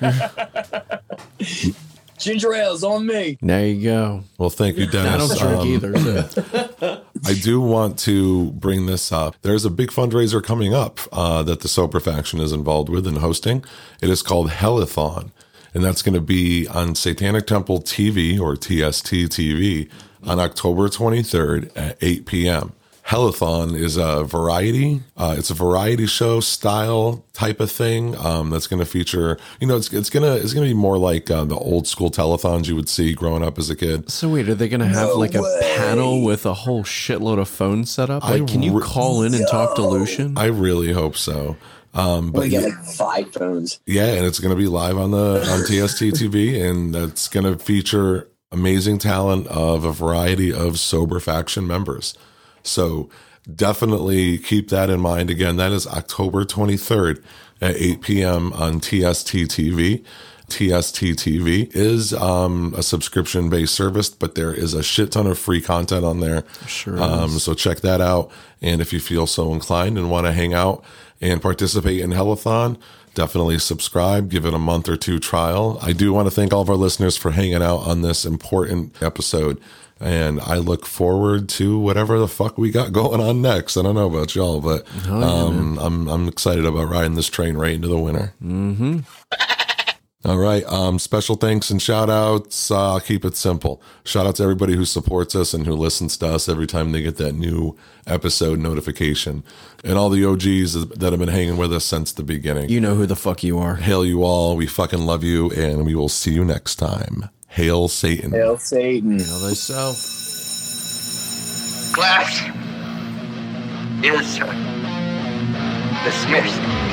Speaker 3: Ginger ale's on me.
Speaker 2: there you go.
Speaker 1: Well, thank you, Dennis.
Speaker 2: I don't drink
Speaker 1: Um,
Speaker 2: either. So.
Speaker 1: I do want to bring this up. There's a big fundraiser coming up uh, that the Sober Faction is involved with and hosting. It is called Hellathon, and that's going to be on Satanic Temple TV or TST TV on October 23rd at 8 p.m. Hellathon is a variety. Uh, it's a variety show style type of thing um, that's going to feature. You know, it's it's gonna it's gonna be more like uh, the old school telethons you would see growing up as a kid.
Speaker 2: So wait, are they going to have
Speaker 3: No
Speaker 2: like a panel with a whole shitload of phones set up?
Speaker 1: I
Speaker 2: Like, can you
Speaker 1: re-
Speaker 2: call in and talk to Lucien?
Speaker 1: I really hope so. Um, but
Speaker 3: We get like five phones.
Speaker 1: Yeah, and it's going to be live on the on TST TV, and that's going to feature amazing talent of a variety of sober faction members. So definitely keep that in mind. Again, that is October 23rd at 8 p.m. on TST TV. TST TV is um, a subscription based service, but there is a shit ton of free content on there.
Speaker 2: Sure
Speaker 1: Um, so check that out. And if you feel so inclined and want to hang out and participate in Hellathon, definitely subscribe, give it a month or two trial. I do want to thank all of our listeners for hanging out on this important episode. And I look forward to whatever the fuck we got going on next. I don't know about y'all, but
Speaker 2: Oh, yeah,
Speaker 1: um, I'm I'm excited about riding this train right into the winter.
Speaker 2: Mm-hmm.
Speaker 1: All right. Um, special thanks and shout outs. Uh, keep it simple. Shout out to everybody who supports us and who listens to us every time they get that new episode notification. And all the OGs that have been hanging with us since the beginning.
Speaker 2: You know who the fuck you are.
Speaker 1: Hail you all. We fucking love you. And we will see you next time. Hail Satan.
Speaker 6: Hail Satan.
Speaker 2: Hail thyself.
Speaker 11: Class is dismissed.